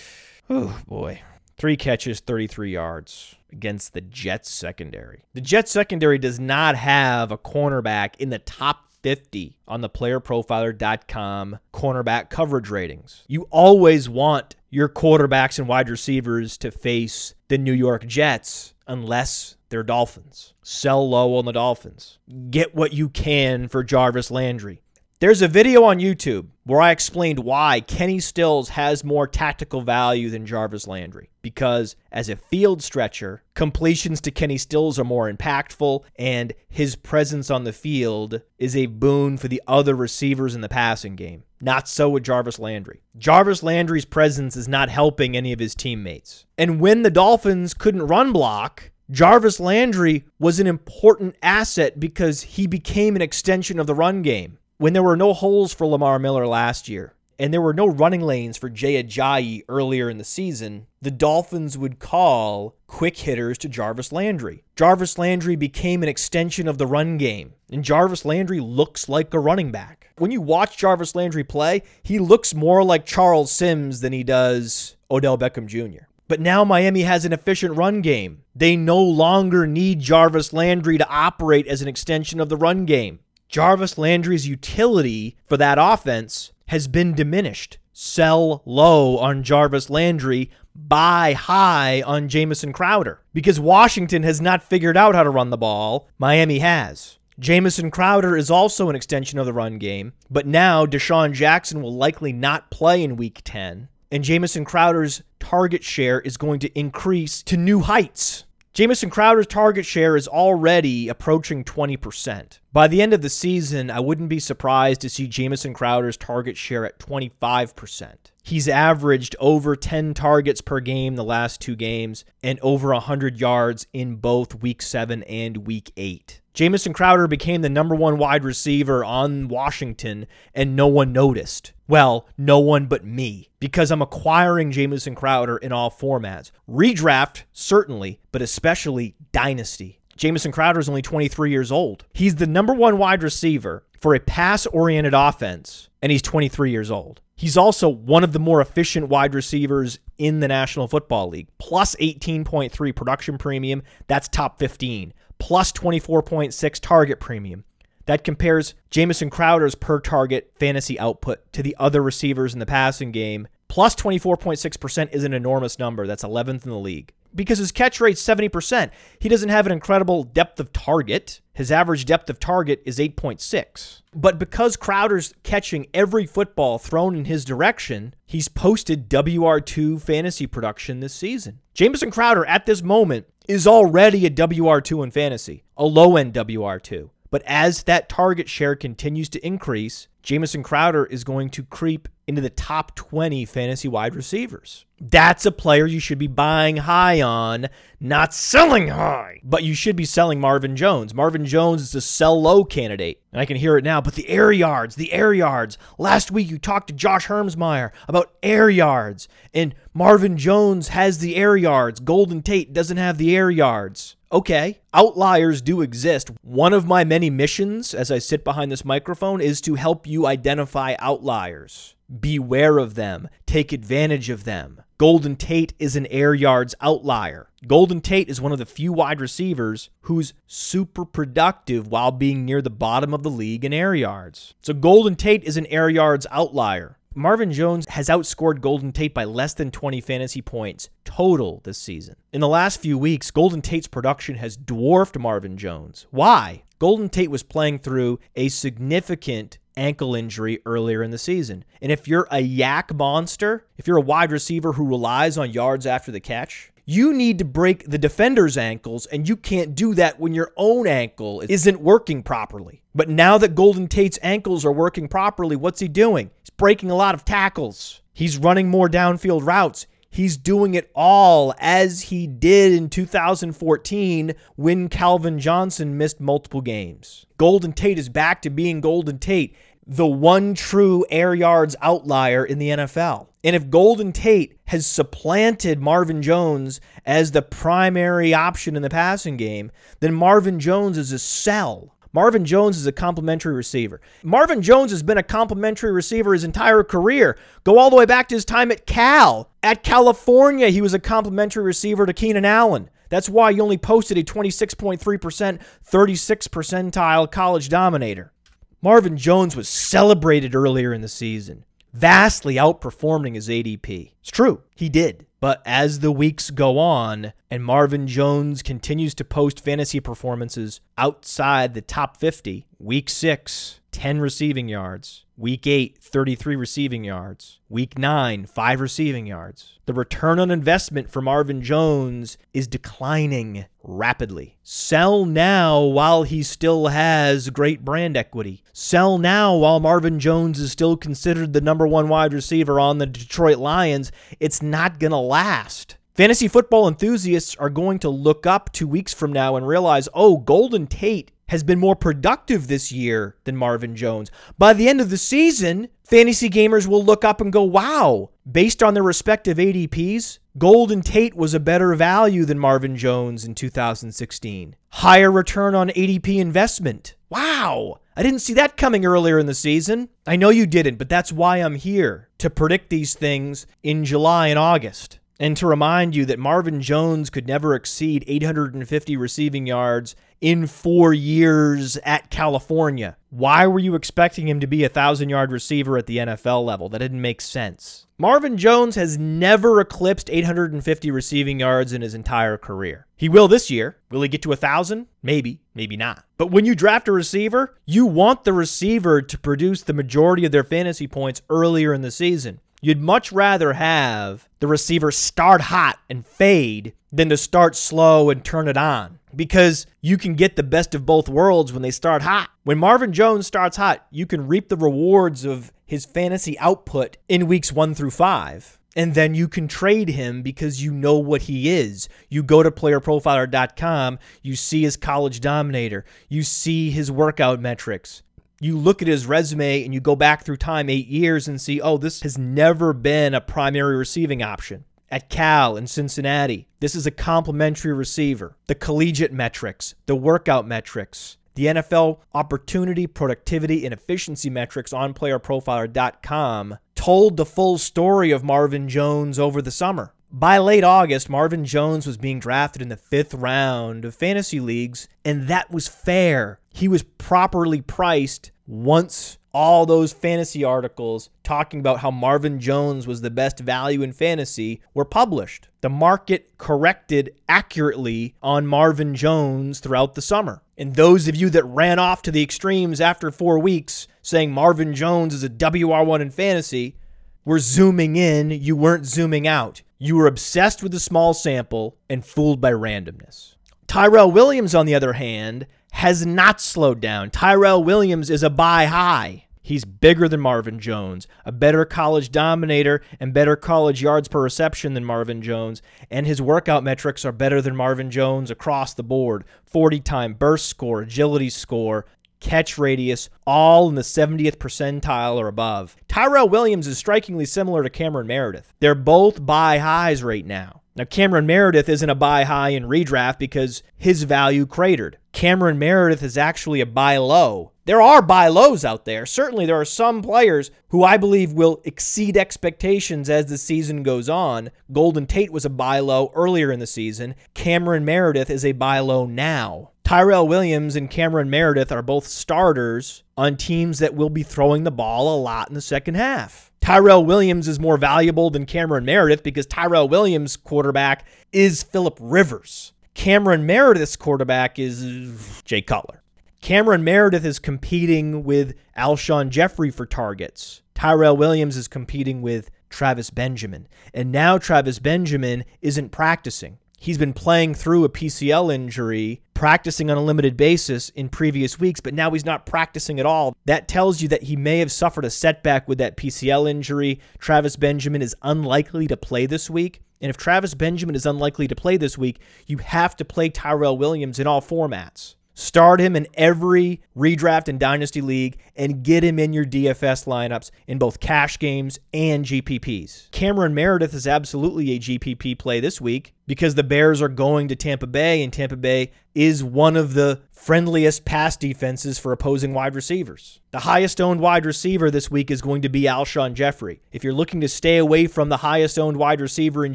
[SPEAKER 1] oh boy, three catches, 33 yards against the Jets secondary. The Jets secondary does not have a cornerback in the top 50 on the playerprofiler.com cornerback coverage ratings. You always want your quarterbacks and wide receivers to face the New York Jets unless they're Dolphins. Sell low on the Dolphins. Get what you can for Jarvis Landry. There's a video on YouTube where I explained why Kenny Stills has more tactical value than Jarvis Landry. Because as a field stretcher, completions to Kenny Stills are more impactful, and his presence on the field is a boon for the other receivers in the passing game. Not so with Jarvis Landry. Jarvis Landry's presence is not helping any of his teammates. And when the Dolphins couldn't run block, Jarvis Landry was an important asset because he became an extension of the run game when there were no holes for Lamar Miller last year and there were no running lanes for Jay Ajayi earlier in the season, the Dolphins would call quick hitters to Jarvis Landry. Jarvis Landry became an extension of the run game, and Jarvis Landry looks like a running back. When you watch Jarvis Landry play, he looks more like Charles Sims than he does Odell Beckham Jr. But now Miami has an efficient run game. They no longer need Jarvis Landry to operate as an extension of the run game. Jarvis Landry's utility for that offense has been diminished. Sell low on Jarvis Landry, buy high on Jamison Crowder. Because Washington has not figured out how to run the ball, Miami has. Jamison Crowder is also an extension of the run game, but now DeSean Jackson will likely not play in week 10. and Jamison Crowder's target share is going to increase to new heights. Jamison Crowder's target share is already approaching 20%. By the end of the season, I wouldn't be surprised to see Jamison Crowder's target share at 25%. He's averaged over 10 targets per game the last two games and over 100 yards in both week 7 and week 8. Jamison Crowder became the number one wide receiver on Washington, and no one noticed. Well, no one but me, because I'm acquiring Jamison Crowder in all formats. Redraft, certainly, but especially Dynasty. Jamison Crowder is only 23 years old. He's the number one wide receiver for a pass oriented offense, and he's 23 years old. He's also one of the more efficient wide receivers in the National Football League, plus 18.3 production premium. That's top 15 plus 24.6 target premium. That compares Jamison Crowder's per target fantasy output to the other receivers in the passing game. Plus 24.6% is an enormous number. That's 11th in the league. Because his catch rate's 70%. He doesn't have an incredible depth of target. His average depth of target is 8.6. But because Crowder's catching every football thrown in his direction, he's posted WR2 fantasy production this season. Jamison Crowder, at this moment, is already a WR2 in fantasy, a low end WR2. But as that target share continues to increase, Jamison Crowder is going to creep into the top 20 fantasy wide receivers. That's a player you should be buying high on, not selling high. But you should be selling Marvin Jones. Marvin Jones is a sell low candidate. And I can hear it now, but the air yards, the air yards. Last week you talked to Josh Hermsmeyer about air yards, and Marvin Jones has the air yards. Golden Tate doesn't have the air yards. Okay, outliers do exist. One of my many missions as I sit behind this microphone is to help you identify outliers. Beware of them, take advantage of them. Golden Tate is an air yards outlier. Golden Tate is one of the few wide receivers who's super productive while being near the bottom of the league in air yards. So Golden Tate is an air yards outlier. Marvin Jones has outscored Golden Tate by less than 20 fantasy points total this season. In the last few weeks, Golden Tate's production has dwarfed Marvin Jones. Why? Golden Tate was playing through a significant ankle injury earlier in the season. And if you're a YAC monster, if you're a wide receiver who relies on yards after the catch, you need to break the defender's ankles, and you can't do that when your own ankle isn't working properly. But now that Golden Tate's ankles are working properly, what's he doing? He's breaking a lot of tackles. He's running more downfield routes. He's doing it all as he did in 2014 when Calvin Johnson missed multiple games. Golden Tate is back to being Golden Tate, the one true air yards outlier in the NFL. And if Golden Tate has supplanted Marvin Jones as the primary option in the passing game, then Marvin Jones is a sell. Marvin Jones is a complementary receiver. Marvin Jones has been a complementary receiver his entire career. Go all the way back to his time at Cal. At California, he was a complementary receiver to Keenan Allen. That's why he only posted a 26.3%, 36 percentile college dominator. Marvin Jones was celebrated earlier in the season vastly outperforming his ADP. It's true, he did. But as the weeks go on and Marvin Jones continues to post fantasy performances outside the top 50, week six, 10 receiving yards. Week 8, 33 receiving yards. Week 9, 5 receiving yards. The return on investment for Marvin Jones is declining rapidly. Sell now while he still has great brand equity. Sell now while Marvin Jones is still considered the number one wide receiver on the Detroit Lions. It's not going to last. Fantasy football enthusiasts are going to look up two weeks from now and realize, oh, Golden Tate has been more productive this year than Marvin Jones. By the end of the season, fantasy gamers will look up and go, wow, based on their respective ADPs, Golden Tate was a better value than Marvin Jones in 2016. Higher return on ADP investment. Wow. I didn't see that coming earlier in the season. I know you didn't, but that's why I'm here to predict these things in July and August. And to remind you that Marvin Jones could never exceed 850 receiving yards in four years at California. Why were you expecting him to be a thousand yard receiver at the NFL level? That didn't make sense. Marvin Jones has never eclipsed 850 receiving yards in his entire career. He will this year. Will he get to a thousand? Maybe, maybe not. But when you draft a receiver, you want the receiver to produce the majority of their fantasy points earlier in the season. You'd much rather have the receiver start hot and fade than to start slow and turn it on because you can get the best of both worlds when they start hot. When Marvin Jones starts hot, you can reap the rewards of his fantasy output in weeks one through five. And then you can trade him because you know what he is. You go to playerprofiler.com, you see his college dominator, you see his workout metrics. You look at his resume and you go back through time eight years and see, oh, this has never been a primary receiving option at Cal and Cincinnati. This is a complementary receiver. The collegiate metrics, the workout metrics, the NFL opportunity, productivity, and efficiency metrics on playerprofiler.com told the full story of Marvin Jones over the summer. By late August, Marvin Jones was being drafted in the fifth round of fantasy leagues, and that was fair. He was properly priced once all those fantasy articles talking about how Marvin Jones was the best value in fantasy were published. The market corrected accurately on Marvin Jones throughout the summer. And those of you that ran off to the extremes after four weeks saying Marvin Jones is a WR1 in fantasy were zooming in, you weren't zooming out. You were obsessed with the small sample and fooled by randomness. Tyrell Williams, on the other hand, has not slowed down. Tyrell Williams is a buy high. He's bigger than Marvin Jones, a better college dominator, and better college yards per reception than Marvin Jones. And his workout metrics are better than Marvin Jones across the board 40 time burst score, agility score, catch radius, all in the 70th percentile or above. Tyrell Williams is strikingly similar to Cameron Meredith. They're both buy highs right now. Now, Cameron Meredith isn't a buy high in redraft because his value cratered. Cameron Meredith is actually a buy low. There are buy lows out there. Certainly, there are some players who I believe will exceed expectations as the season goes on. Golden Tate was a buy low earlier in the season. Cameron Meredith is a buy low now. Tyrell Williams and Cameron Meredith are both starters on teams that will be throwing the ball a lot in the second half. Tyrell Williams is more valuable than Cameron Meredith because Tyrell Williams' quarterback is Philip Rivers. Cameron Meredith's quarterback is Jay Cutler. Cameron Meredith is competing with Alshon Jeffery for targets. Tyrell Williams is competing with Travis Benjamin. And now Travis Benjamin isn't practicing. He's been playing through a PCL injury, practicing on a limited basis in previous weeks, but now he's not practicing at all. That tells you that he may have suffered a setback with that PCL injury. Travis Benjamin is unlikely to play this week. And if Travis Benjamin is unlikely to play this week, you have to play Tyrell Williams in all formats. Start him in every redraft and dynasty league and get him in your DFS lineups in both cash games and GPPs. Cameron Meredith is absolutely a GPP play this week because the Bears are going to Tampa Bay, and Tampa Bay is one of the friendliest pass defenses for opposing wide receivers. The highest owned wide receiver this week is going to be Alshon Jeffery. If you're looking to stay away from the highest owned wide receiver in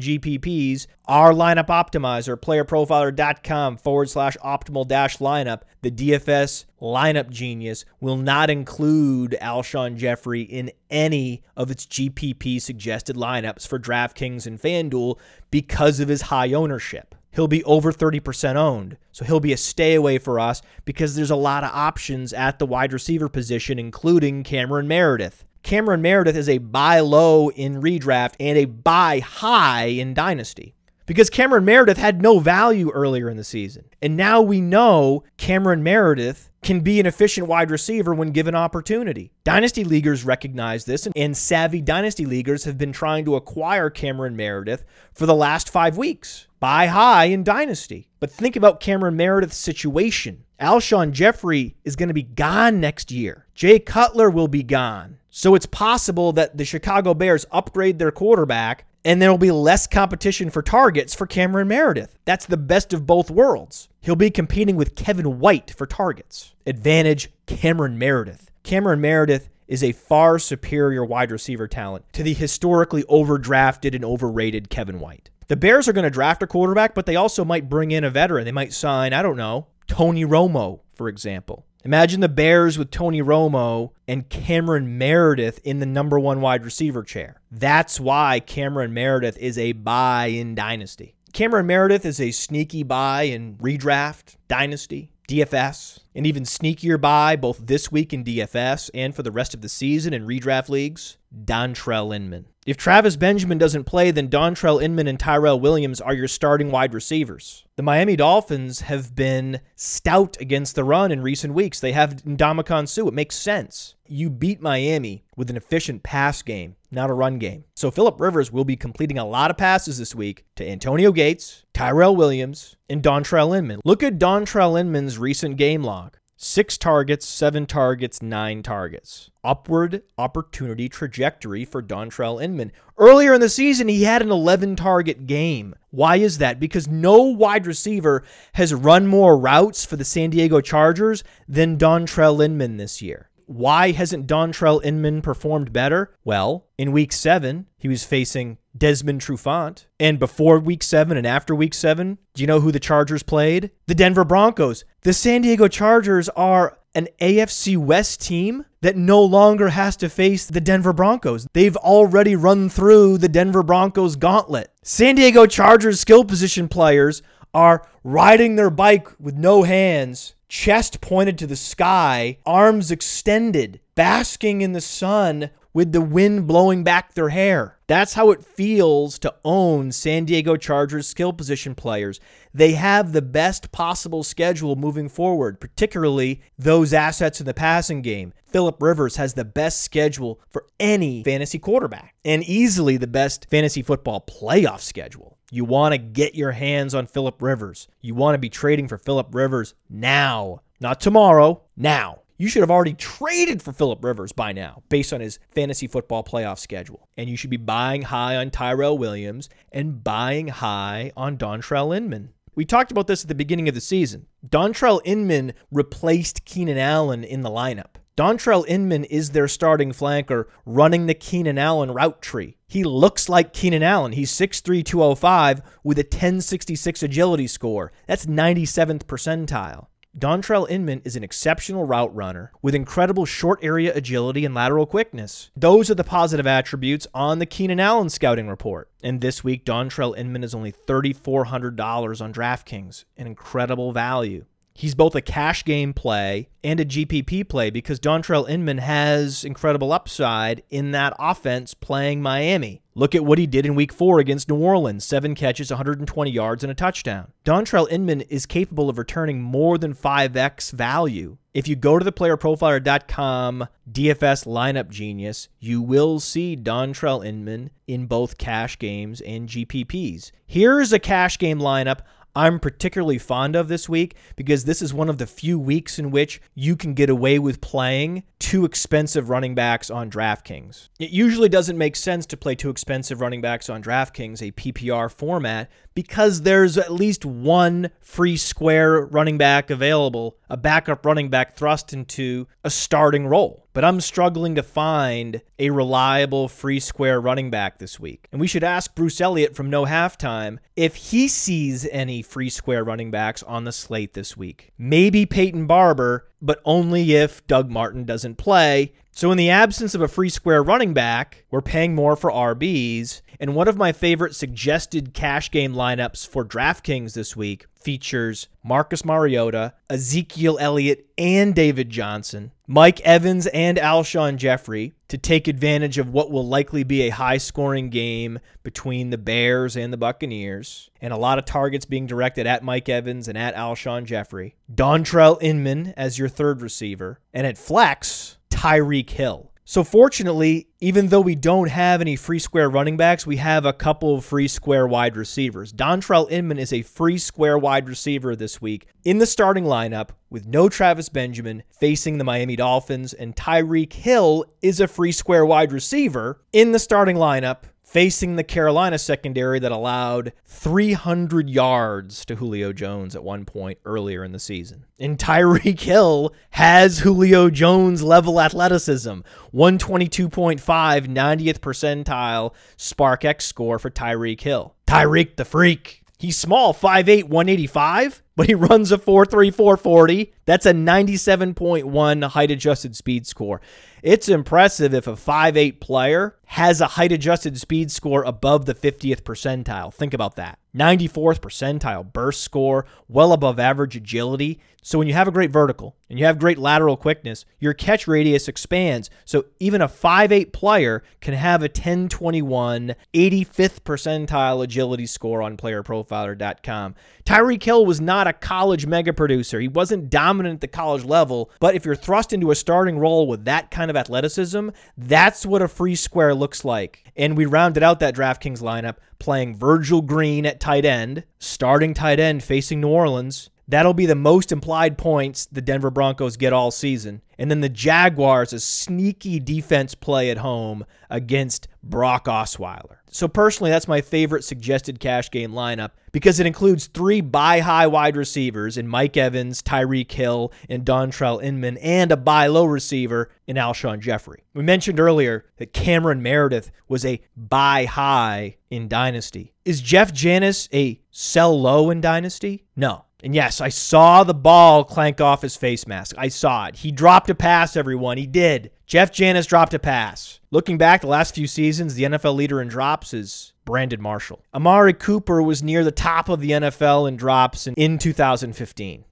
[SPEAKER 1] GPPs, our lineup optimizer, playerprofiler.com forward slash optimal dash lineup, the DFS lineup genius, will not include Alshon Jeffery in any of its GPP suggested lineups for DraftKings and FanDuel because of his high ownership. He'll be over 30% owned. So he'll be a stay away for us because there's a lot of options at the wide receiver position, including Cameron Meredith. Cameron Meredith is a buy low in redraft and a buy high in dynasty because Cameron Meredith had no value earlier in the season. And now we know Cameron Meredith can be an efficient wide receiver when given opportunity. Dynasty leaguers recognize this, and savvy dynasty leaguers have been trying to acquire Cameron Meredith for the last five weeks. Buy high in dynasty. But think about Cameron Meredith's situation. Alshon Jeffery is going to be gone next year. Jay Cutler will be gone. So it's possible that the Chicago Bears upgrade their quarterback and there will be less competition for targets for Cameron Meredith. That's the best of both worlds. He'll be competing with Kevin White for targets. Advantage Cameron Meredith. Cameron Meredith is a far superior wide receiver talent to the historically overdrafted and overrated Kevin White. The Bears are going to draft a quarterback, but they also might bring in a veteran. They might sign, I don't know, Tony Romo, for example. Imagine the Bears with Tony Romo and Cameron Meredith in the number one wide receiver chair. That's why Cameron Meredith is a buy in Dynasty. Cameron Meredith is a sneaky buy in redraft, Dynasty, DFS, and even sneakier buy both this week in DFS and for the rest of the season in redraft leagues, Dontrelle Inman. If Travis Benjamin doesn't play, then Dontrelle Inman and Tyrell Williams are your starting wide receivers. The Miami Dolphins have been stout against the run in recent weeks. They have Ndamukong Suh. It makes sense. You beat Miami with an efficient pass game, not a run game. So Philip Rivers will be completing a lot of passes this week to Antonio Gates, Tyrell Williams, and Dontrelle Inman. Look at Dontrelle Inman's recent game log. Six targets, seven targets, nine targets. Upward opportunity trajectory for Dontrelle Inman. Earlier in the season, he had an 11 target game. Why is that? Because no wide receiver has run more routes for the San Diego Chargers than Dontrelle Inman this year. Why hasn't Dontrelle Inman performed better? Well, in week seven, he was facing Desmond Trufant. And before week seven and after week seven, do you know who the Chargers played? The Denver Broncos. The San Diego Chargers are an AFC West team that no longer has to face the Denver Broncos. They've already run through the Denver Broncos gauntlet. San Diego Chargers skill position players are riding their bike with no hands chest pointed to the sky, arms extended, basking in the sun with the wind blowing back their hair. That's how it feels to own San Diego Chargers skill position players. They have the best possible schedule moving forward, particularly those assets in the passing game. Philip Rivers has the best schedule for any fantasy quarterback and easily the best fantasy football playoff schedule. You want to get your hands on Philip Rivers. You want to be trading for Philip Rivers now, not tomorrow, now. You should have already traded for Philip Rivers by now, based on his fantasy football playoff schedule. And you should be buying high on Tyrell Williams and buying high on Dontrelle Inman. We talked about this at the beginning of the season. Dontrelle Inman replaced Keenan Allen in the lineup. Dontrelle Inman is their starting flanker running the Keenan Allen route tree. He looks like Keenan Allen. He's 6'3, 205 with a 1066 agility score. That's 97th percentile. Dontrelle Inman is an exceptional route runner with incredible short area agility and lateral quickness. Those are the positive attributes on the Keenan Allen scouting report. And this week, Dontrelle Inman is only $3,400 on DraftKings, an incredible value. He's both a cash game play and a GPP play because Dontrelle Inman has incredible upside in that offense playing Miami. Look at what he did in week four against New Orleans seven catches, 120 yards, and a touchdown. Dontrelle Inman is capable of returning more than 5x value. If you go to the playerprofiler.com DFS lineup genius, you will see Dontrelle Inman in both cash games and GPPs. Here's a cash game lineup I'm particularly fond of this week because this is one of the few weeks in which you can get away with playing two expensive running backs on DraftKings. It usually doesn't make sense to play two expensive running backs on DraftKings, a PPR format, because there's at least one free square running back available, a backup running back thrust into a starting role. But I'm struggling to find a reliable free square running back this week. And we should ask Bruce Elliott from No Halftime if he sees any free square running backs on the slate this week. Maybe Peyton Barber, but only if Doug Martin doesn't play. So, in the absence of a free square running back, we're paying more for RBs. And one of my favorite suggested cash game lineups for DraftKings this week features Marcus Mariota, Ezekiel Elliott, and David Johnson, Mike Evans, and Alshon Jeffery to take advantage of what will likely be a high scoring game between the Bears and the Buccaneers, and a lot of targets being directed at Mike Evans and at Alshon Jeffery. Dontrelle Inman as your third receiver, and at flex, Tyreek Hill. So fortunately, even though we don't have any free square running backs, we have a couple of free square wide receivers. Dontrelle Inman is a free square wide receiver this week in the starting lineup with no Travis Benjamin facing the Miami Dolphins, and Tyreek Hill is a free square wide receiver in the starting lineup facing the Carolina secondary that allowed 300 yards to Julio Jones at one point earlier in the season. And Tyreek Hill has Julio Jones level athleticism 122.5, 90th percentile SPARQx score for Tyreek Hill. Tyreek the Freak. He's small, 5'8, 185, but he runs a 4'3, 440. That's a 97.1 height adjusted speed score. It's impressive if a 5'8 player has a height adjusted speed score above the 50th percentile. Think about that. 94th percentile burst score, well above average agility, So when you have a great vertical and you have great lateral quickness, your catch radius expands. So even a 5'8 player can have a 1021 85th percentile agility score on playerprofiler.com. Tyreek Hill was not a college mega producer. He wasn't dominant at the college level, but if you're thrust into a starting role with that kind of athleticism, that's what a free square looks like. And we rounded out that DraftKings lineup playing Virgil Green at tight end, starting tight end facing New Orleans, That'll be the most implied points the Denver Broncos get all season. And then the Jaguars, a sneaky defense play at home against Brock Osweiler. So, personally, that's my favorite suggested cash game lineup because it includes three buy high wide receivers in Mike Evans, Tyreek Hill, and Dontrelle Inman, and a buy low receiver in Alshon Jeffery. We mentioned earlier that Cameron Meredith was a buy high in Dynasty. Is Jeff Janis a sell low in Dynasty? No. And yes, I saw the ball clank off his face mask. I saw it. He dropped a pass, everyone. He did. Jeff Janis dropped a pass. Looking back the last few seasons, the NFL leader in drops is Brandon Marshall. Amari Cooper was near the top of the NFL in drops in, in 2015.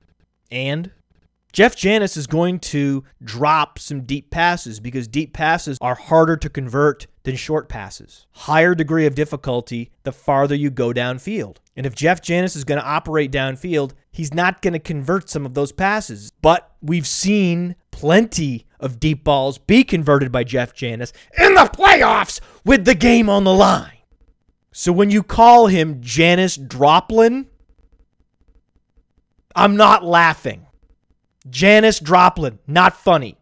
[SPEAKER 1] And Jeff Janis is going to drop some deep passes because deep passes are harder to convert than short passes. Higher degree of difficulty the farther you go downfield. And if Jeff Janis is going to operate downfield, he's not going to convert some of those passes. But we've seen plenty of deep balls be converted by Jeff Janis in the playoffs with the game on the line. So when you call him Janis Droplin, I'm not laughing. Janis Droplin, not funny.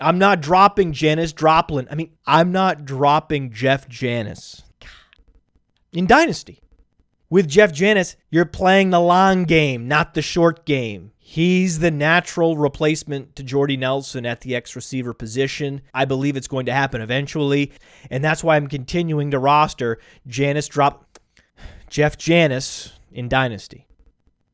[SPEAKER 1] I'm not dropping Janis Droplin. I mean, I'm not dropping Jeff Janis. In Dynasty. With Jeff Janis, you're playing the long game, not the short game. He's the natural replacement to Jordy Nelson at the X receiver position. I believe it's going to happen eventually, and that's why I'm continuing to roster Janis drop Jeff Janis in Dynasty.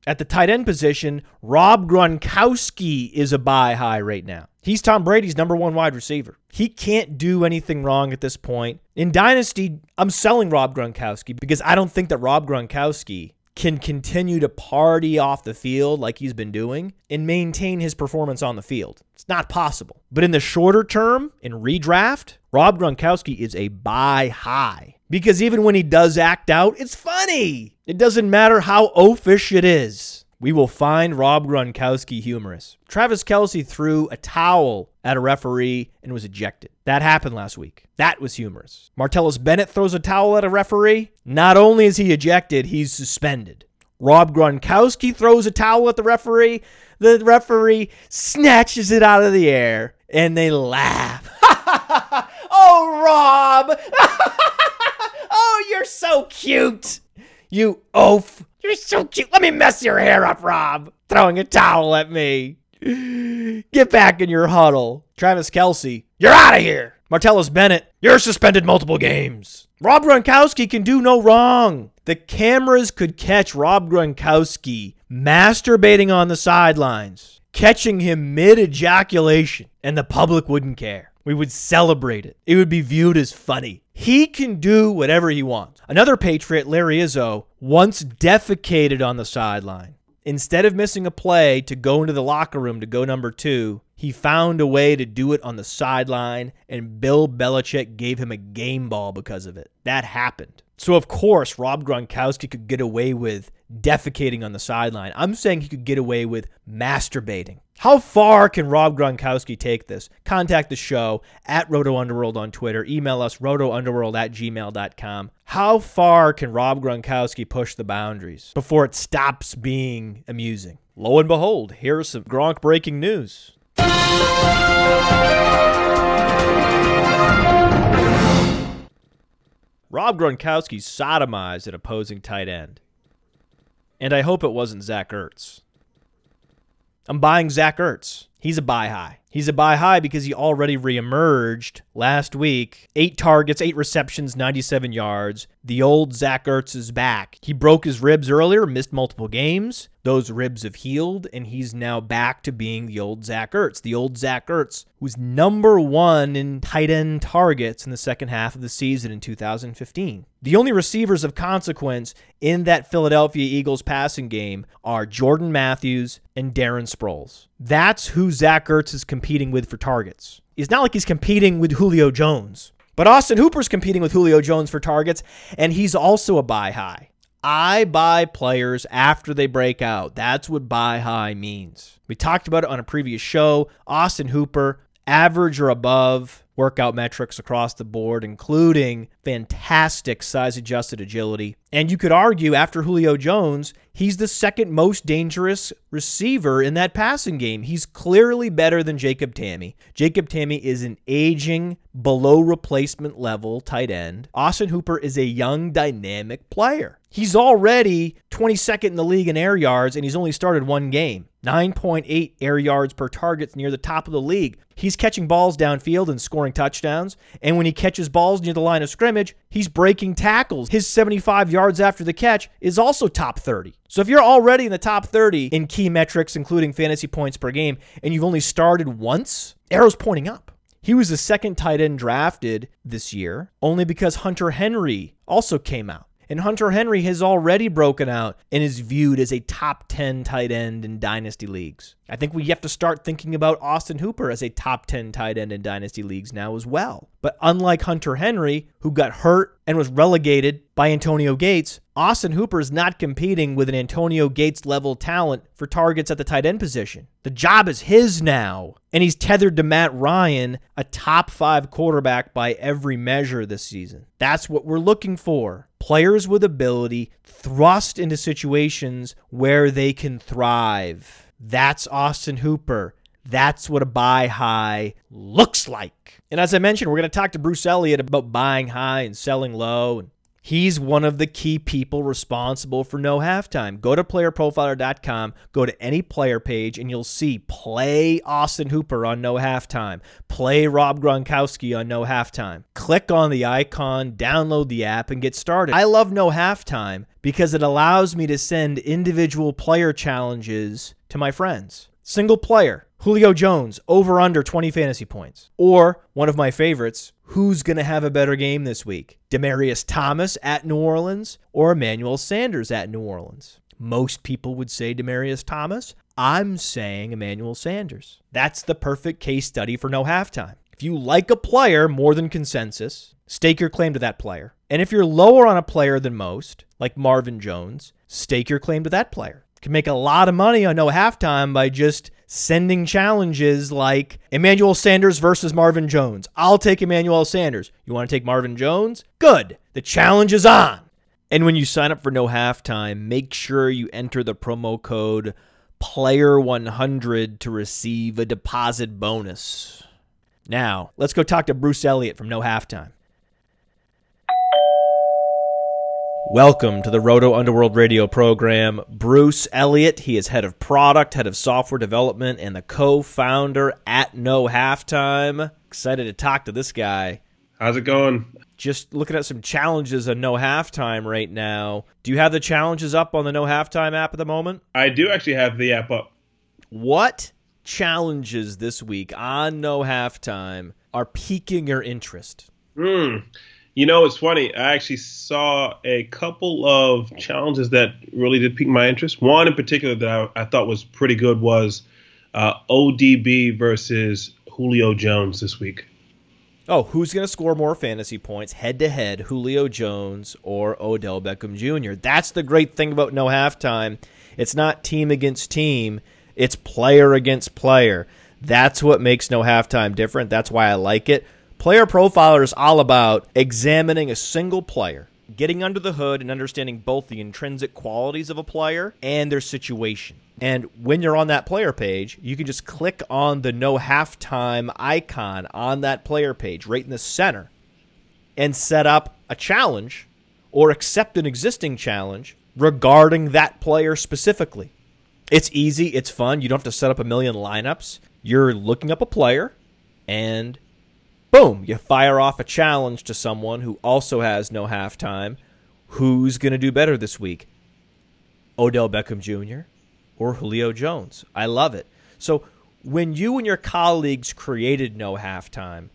[SPEAKER 1] At the tight end position, Rob Gronkowski is a buy high right now. He's Tom Brady's number one wide receiver. He can't do anything wrong at this point. In Dynasty, I'm selling Rob Gronkowski because I don't think that Rob Gronkowski can continue to party off the field like he's been doing and maintain his performance on the field. It's not possible. But in the shorter term, in redraft, Rob Gronkowski is a buy high. Because even when he does act out, it's funny. It doesn't matter how oafish it is. We will find Rob Gronkowski humorous. Travis Kelce threw a towel at a referee and was ejected. That happened last week. That was humorous. Martellus Bennett throws a towel at a referee. Not only is he ejected, he's suspended. Rob Gronkowski throws a towel at the referee. The referee snatches it out of the air and they laugh. oh, Rob! oh, you're so cute. You oaf. You're so cute. Let me mess your hair up, Rob. Throwing a towel at me. Get back in your huddle. Travis Kelce, you're out of here. Martellus Bennett, you're suspended multiple games. Rob Gronkowski can do no wrong. The cameras could catch Rob Gronkowski masturbating on the sidelines, catching him mid ejaculation, and the public wouldn't care. We would celebrate it. It would be viewed as funny. He can do whatever he wants. Another Patriot, Larry Izzo, once defecated on the sideline. Instead of missing a play to go into the locker room to go number two, he found a way to do it on the sideline, and Bill Belichick gave him a game ball because of it. That happened. So, of course, Rob Gronkowski could get away with defecating on the sideline. I'm saying he could get away with masturbating. How far can Rob Gronkowski take this? Contact the show at Roto Underworld on Twitter. Email us rotounderworld at gmail.com. How far can Rob Gronkowski push the boundaries before it stops being amusing? Lo and behold, here's some Gronk breaking news. Rob Gronkowski sodomized an opposing tight end. And I hope it wasn't Zach Ertz. I'm buying Zach Ertz. He's a buy high. He's a buy high because he already reemerged last week. Eight targets, eight receptions, 97 yards. The old Zach Ertz is back. He broke his ribs earlier, missed multiple games. Those ribs have healed, and he's now back to being the old Zach Ertz, the old Zach Ertz, who's number one in tight end targets in the second half of the season in 2015. The only receivers of consequence in that Philadelphia Eagles passing game are Jordan Matthews and Darren Sproles. That's who Zach Ertz is competing with for targets. It's not like he's competing with Julio Jones. But Austin Hooper's competing with Julio Jones for targets, and he's also a buy high. I buy players after they break out. That's what buy high means. We talked about it on a previous show. Austin Hooper, average or above workout metrics across the board, including fantastic size adjusted agility. And you could argue after Julio Jones, he's the second most dangerous receiver in that passing game. He's clearly better than Jacob Tamme. Jacob Tamme is an aging, below replacement level tight end. Austin Hooper is a young, dynamic player. He's already 22nd in the league in air yards, and he's only started one game. 9.8 air yards per target near the top of the league. He's catching balls downfield and scoring touchdowns. And when he catches balls near the line of scrimmage, he's breaking tackles. His 75 yards after the catch is also top 30. So if you're already in the top 30 in key metrics, including fantasy points per game, and you've only started once, arrow's pointing up. He was the second tight end drafted this year, only because Hunter Henry also came out. And Hunter Henry has already broken out and is viewed as a top 10 tight end in dynasty leagues. I think we have to start thinking about Austin Hooper as a top 10 tight end in dynasty leagues now as well. But unlike Hunter Henry, who got hurt and was relegated by Antonio Gates, Austin Hooper is not competing with an Antonio Gates level talent for targets at the tight end position. The job is his now, and he's tethered to Matt Ryan, a top five quarterback by every measure this season. That's what we're looking for. Players with ability thrust into situations where they can thrive. That's Austin Hooper. That's what a buy high looks like. And as I mentioned, we're going to talk to Bruce Elliott about buying high and selling low and He's one of the key people responsible for no halftime. Go to playerprofiler.com, go to any player page, and you'll see play Austin Hooper on no halftime, play Rob Gronkowski on no halftime. Click on the icon, download the app, and get started. I love no halftime because it allows me to send individual player challenges to my friends. Single player, Julio Jones, over under 20 fantasy points. Or one of my favorites, who's going to have a better game this week? Demaryius Thomas at New Orleans or Emmanuel Sanders at New Orleans? Most people would say Demaryius Thomas. I'm saying Emmanuel Sanders. That's the perfect case study for no halftime. If you like a player more than consensus, stake your claim to that player. And if you're lower on a player than most, like Marvin Jones, stake your claim to that player. You can make a lot of money on no halftime by just sending challenges like Emmanuel Sanders versus Marvin Jones. I'll take Emmanuel Sanders. You want to take Marvin Jones? Good. The challenge is on. And when you sign up for no halftime, make sure you enter the promo code player100 to receive a deposit bonus. Now, let's go talk to Bruce Elliott from No Halftime. Welcome to the Roto Underworld radio program. Bruce Elliott, he is head of product, head of software development, and the co founder at No Halftime. Excited to talk to this guy.
[SPEAKER 2] How's it going?
[SPEAKER 1] Just looking at some challenges on No Halftime right now. Do you have the challenges up on the No Halftime app at the moment?
[SPEAKER 2] I do actually have the app up.
[SPEAKER 1] What challenges this week on No Halftime are piquing your interest?
[SPEAKER 2] Hmm. You know, it's funny. I actually saw a couple of challenges that really did pique my interest. One in particular that I, I thought was pretty good was uh, ODB versus Julio Jones this week.
[SPEAKER 1] Oh, who's going to score more fantasy points head to head, Julio Jones or Odell Beckham Jr.? That's the great thing about no halftime. It's not team against team, it's player against player. That's what makes no halftime different. That's why I like it. Player Profiler is all about examining a single player, getting under the hood and understanding both the intrinsic qualities of a player and their situation. And when you're on that player page, you can just click on the no halftime icon on that player page right in the center and set up a challenge or accept an existing challenge regarding that player specifically. It's easy, it's fun. You don't have to set up a million lineups. You're looking up a player and boom, you fire off a challenge to someone who also has no halftime. Who's going to do better this week? Odell Beckham Jr., or Julio Jones. I love it. So when you and your colleagues created No Halftime,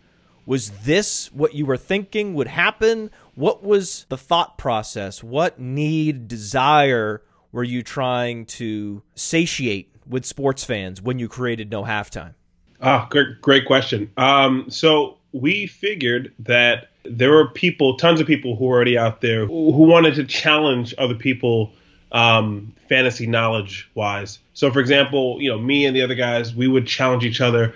[SPEAKER 1] was this what you were thinking would happen? What was the thought process? What need, desire were you trying to satiate with sports fans when you created No Halftime?
[SPEAKER 2] Ah, great, great question. Um, so we figured that there were people, tons of people who were already out there who, wanted to challenge other people um, fantasy knowledge wise. So, for example, you know, me and the other guys, we would challenge each other.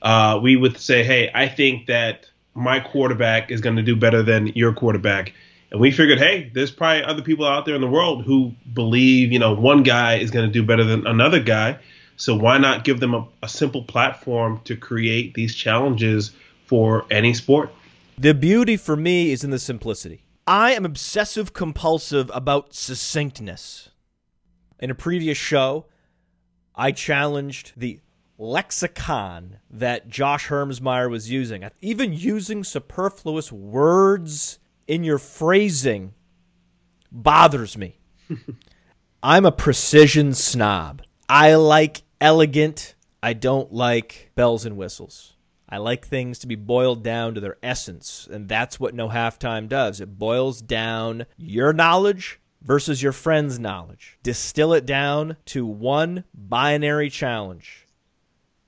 [SPEAKER 2] Uh, we would say, "Hey, I think that my quarterback is going to do better than your quarterback." And we figured, hey, there's probably other people out there in the world who believe, you know, one guy is going to do better than another guy. So why not give them a, a simple platform to create these challenges for any sport?
[SPEAKER 1] The beauty for me is in the simplicity. I am obsessive compulsive about succinctness. In a previous show, I challenged the lexicon that Josh Hermsmeyer was using. Even using superfluous words in your phrasing bothers me. I'm a precision snob. I like elegant. I don't like bells and whistles. I like things to be boiled down to their essence, and that's what No Halftime does. It boils down your knowledge versus your friend's knowledge. Distill it down to one binary challenge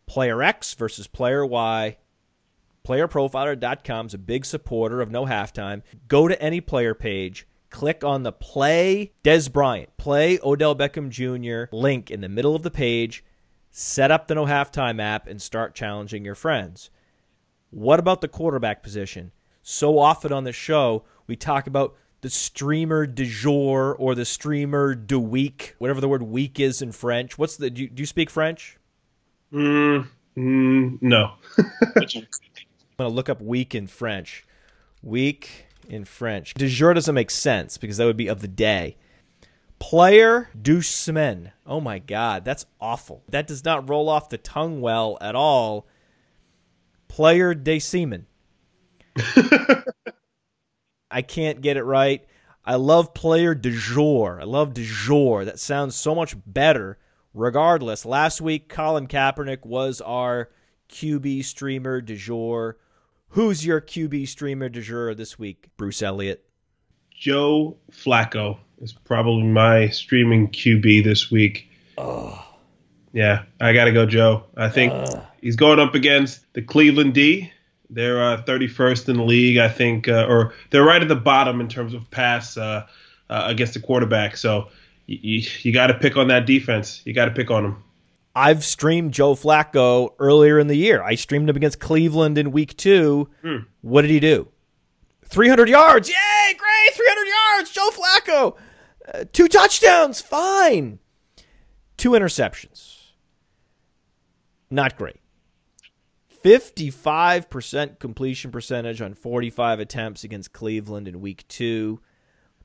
[SPEAKER 1] player X versus player Y. PlayerProfiler.com is a big supporter of No Halftime. Go to any player page, click on the Play Dez Bryant, Play Odell Beckham Jr. link in the middle of the page set up the no halftime app and start challenging your friends. What about the quarterback position? So often on the show, we talk about the streamer du jour or the streamer du week, whatever the word week is in French. What's the, do you, do you speak French?
[SPEAKER 2] Mm, mm, no.
[SPEAKER 1] I'm going to look up week in French. Week in French. Du jour doesn't make sense because that would be of the day. Player du semaine. Oh my God, that's awful. That does not roll off the tongue well at all. Player de semen. I can't get it right. I love player de jour. I love de jour. That sounds so much better. Regardless, last week Colin Kaepernick was our QB streamer de jour. Who's your QB streamer de jour this week, Bruce Elliott?
[SPEAKER 2] Joe Flacco is probably my streaming QB this week.
[SPEAKER 1] Oh.
[SPEAKER 2] Yeah, I got to go, Joe. I think uh. he's going up against the Cleveland D. They're uh, 31st in the league, I think, uh, or they're right at the bottom in terms of pass uh, uh, against the quarterback. So you, you got to pick on that defense. You got to pick on them.
[SPEAKER 1] I've streamed Joe Flacco earlier in the year. I streamed him against Cleveland in week two. Hmm. What did he do? 300 yards. Yay, great. 300 yards. Joe Flacco. Uh, two touchdowns, fine. Two interceptions, not great. 55% completion percentage on 45 attempts against Cleveland in week two.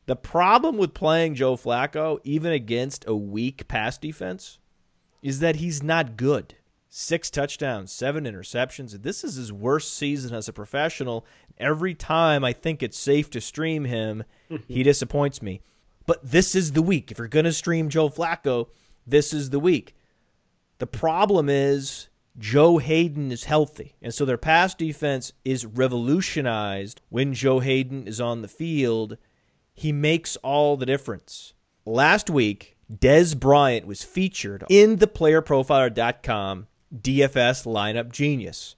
[SPEAKER 1] The problem with playing Joe Flacco, even against a weak pass defense, is that he's not good. Six touchdowns, seven interceptions. This is his worst season as a professional. Every time I think it's safe to stream him, he disappoints me. But this is the week. If you're going to stream Joe Flacco, this is the week. The problem is Joe Haden is healthy. And so their pass defense is revolutionized when Joe Haden is on the field. He makes all the difference. Last week, Dez Bryant was featured in the playerprofiler.com DFS lineup genius.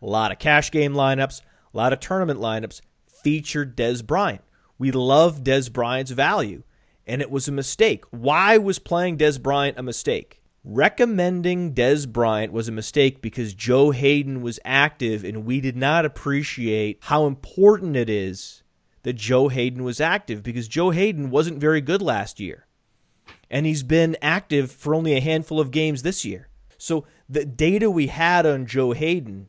[SPEAKER 1] A lot of cash game lineups, a lot of tournament lineups featured Dez Bryant. We love Dez Bryant's value and it was a mistake. Why was playing Dez Bryant a mistake? Recommending Dez Bryant was a mistake because Joe Haden was active and we did not appreciate how important it is that Joe Haden was active because Joe Haden wasn't very good last year. And he's been active for only a handful of games this year. So the data we had on Joe Haden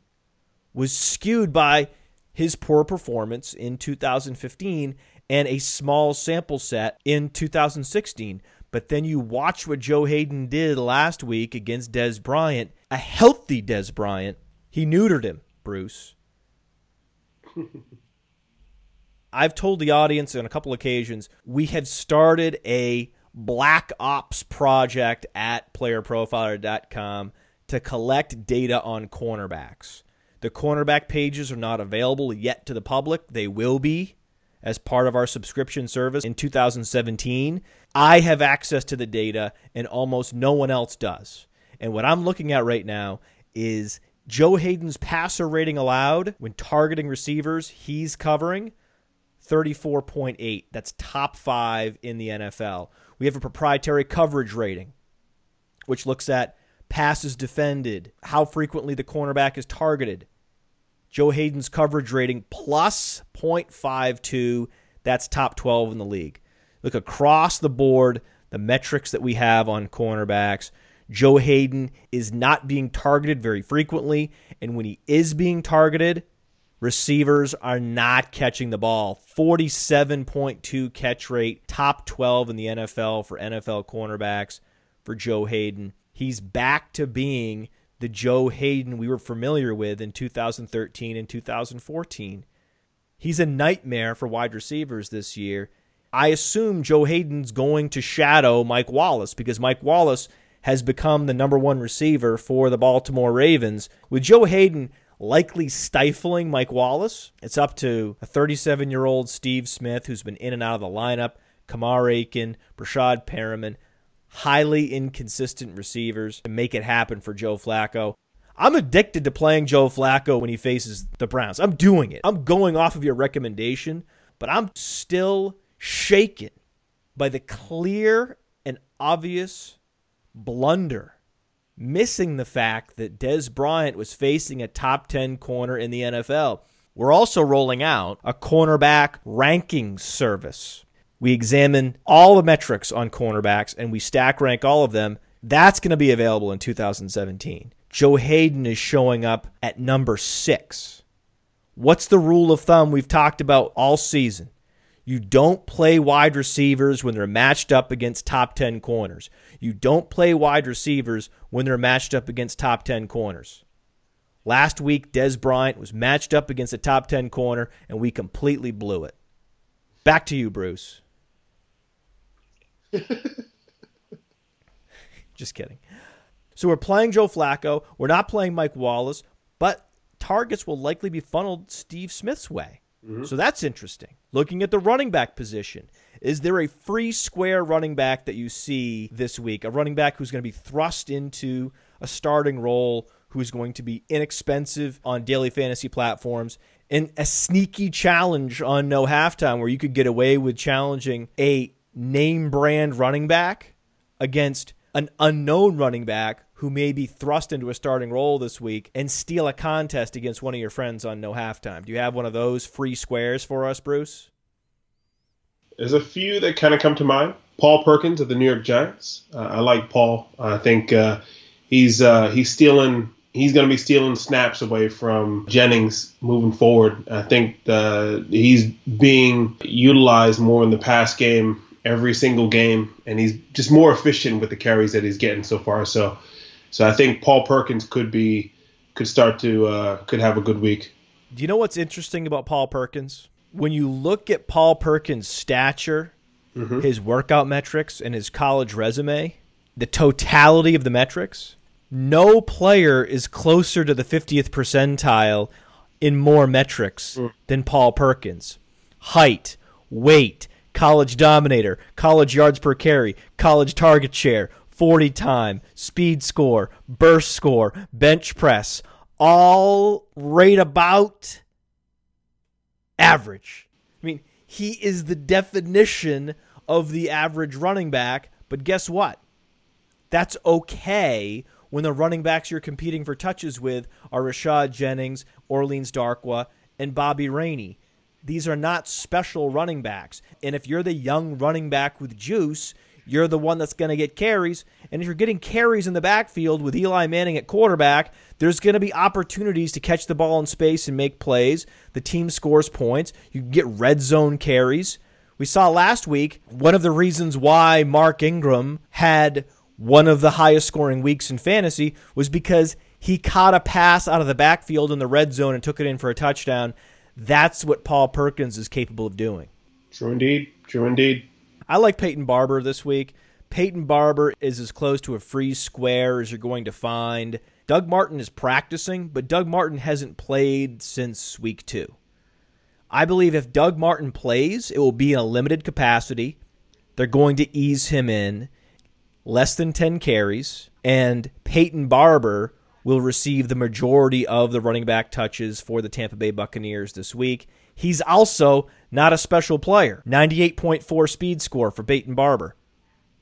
[SPEAKER 1] was skewed by his poor performance in 2015 and a small sample set in 2016. But then you watch what Joe Haden did last week against Dez Bryant, a healthy Dez Bryant. He neutered him, Bruce. I've told the audience on a couple occasions we have started a black ops project at playerprofiler.com to collect data on cornerbacks. The cornerback pages are not available yet to the public. They will be as part of our subscription service in 2017. I have access to the data, and almost no one else does. And what I'm looking at right now is Joe Haden's passer rating allowed when targeting receivers he's covering 34.8. That's top five in the NFL. We have a proprietary coverage rating, which looks at passes defended, how frequently the cornerback is targeted. Joe Haden's coverage rating plus 0.52. That's top 12 in the league. Look across the board, the metrics that we have on cornerbacks. Joe Haden is not being targeted very frequently. And when he is being targeted, receivers are not catching the ball. 47.2 catch rate, top 12 in the NFL for NFL cornerbacks for Joe Haden. He's back to being the Joe Haden we were familiar with in 2013 and 2014. He's a nightmare for wide receivers this year. I assume Joe Haden's going to shadow Mike Wallace because Mike Wallace has become the number one receiver for the Baltimore Ravens. With Joe Haden likely stifling Mike Wallace, it's up to a 37 year old Steve Smith who's been in and out of the lineup, Kamar Aiken, Breshad Perriman, highly inconsistent receivers to make it happen for Joe Flacco. I'm addicted to playing Joe Flacco when he faces the Browns. I'm doing it. I'm going off of your recommendation, but I'm still shaken by the clear and obvious blunder, missing the fact that Dez Bryant was facing a top 10 corner in the NFL. We're also rolling out a cornerback ranking service. We examine all the metrics on cornerbacks and we stack rank all of them. That's going to be available in 2017. Joe Haden is showing up at number six. What's the rule of thumb we've talked about all season? You don't play wide receivers when they're matched up against top 10 corners. You don't play wide receivers when they're matched up against top 10 corners. Last week, Dez Bryant was matched up against a top 10 corner, and we completely blew it. Back to you, Bruce. Just kidding. So we're playing Joe Flacco. We're not playing Mike Wallace, but targets will likely be funneled Steve Smith's way. Mm-hmm. So that's interesting. Looking at the running back position, is there a free square running back that you see this week? A running back who's going to be thrust into a starting role, who's going to be inexpensive on daily fantasy platforms, and a sneaky challenge on no halftime where you could get away with challenging a name brand running back against an unknown running back who may be thrust into a starting role this week and steal a contest against one of your friends on no halftime. Do you have one of those free squares for us, Bruce?
[SPEAKER 2] There's a few that kind of come to mind. Paul Perkins of the New York Giants. Uh, I like Paul. I think uh, he's uh, he's stealing. He's going to be stealing snaps away from Jennings moving forward. I think uh, he's being utilized more in the pass game every single game, and he's just more efficient with the carries that he's getting so far. So so I think Paul Perkins could be could start to uh, could have a good week.
[SPEAKER 1] Do you know what's interesting about Paul Perkins? When you look at Paul Perkins' stature, mm-hmm. his workout metrics, and his college resume, the totality of the metrics, no player is closer to the 50th percentile in more metrics mm. than Paul Perkins. Height, weight, college dominator, college yards per carry, college target share, 40 time, speed score, burst score, bench press, all right about average. I mean, he is the definition of the average running back, but guess what? That's okay when the running backs you're competing for touches with are Rashad Jennings, Orleans Darkwa, and Bobby Rainey. These are not special running backs. And if you're the young running back with juice, you're the one that's going to get carries. And if you're getting carries in the backfield with Eli Manning at quarterback, there's going to be opportunities to catch the ball in space and make plays. The team scores points. You get red zone carries. We saw last week one of the reasons why Mark Ingram had one of the highest scoring weeks in fantasy was because he caught a pass out of the backfield in the red zone and took it in for a touchdown. That's what Paul Perkins is capable of doing.
[SPEAKER 2] True indeed. True indeed.
[SPEAKER 1] I like Peyton Barber this week. Peyton Barber is as close to a free square as you're going to find. Doug Martin is practicing, but Doug Martin hasn't played since week two. I believe if Doug Martin plays, it will be in a limited capacity. They're going to ease him in, less than 10 carries, and Peyton Barber will receive the majority of the running back touches for the Tampa Bay Buccaneers this week. He's also not a special player. 98.4 speed score for Peyton Barber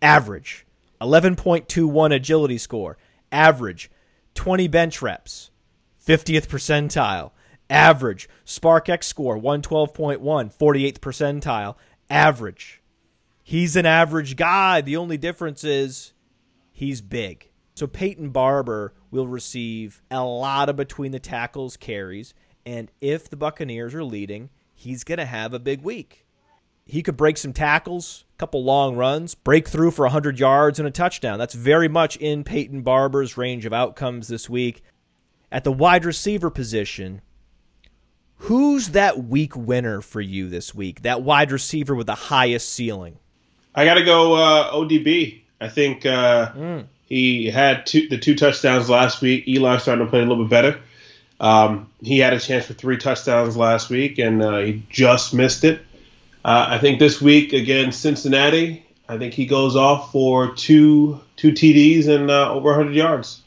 [SPEAKER 1] average. 11.21 agility score, average. 20 bench reps, 50th percentile, average. SPARQx score, 112.1, 48th percentile, average. He's an average guy. The only difference is he's big. So Peyton Barber will receive a lot of between the tackles carries, and if the Buccaneers are leading, he's going to have a big week he could break some tackles, a couple long runs, break through for 100 yards and a touchdown. That's very much in Peyton Barber's range of outcomes this week. At the wide receiver position, who's that week winner for you this week? That wide receiver with the highest ceiling?
[SPEAKER 2] I got to go uh, ODB. I think uh, mm. He had two, the two touchdowns last week. Eli starting to play a little bit better. Um, he had a chance for three touchdowns last week, and uh, he just missed it. Uh, I think this week against Cincinnati, I think he goes off for two two TDs and uh, over 100 yards.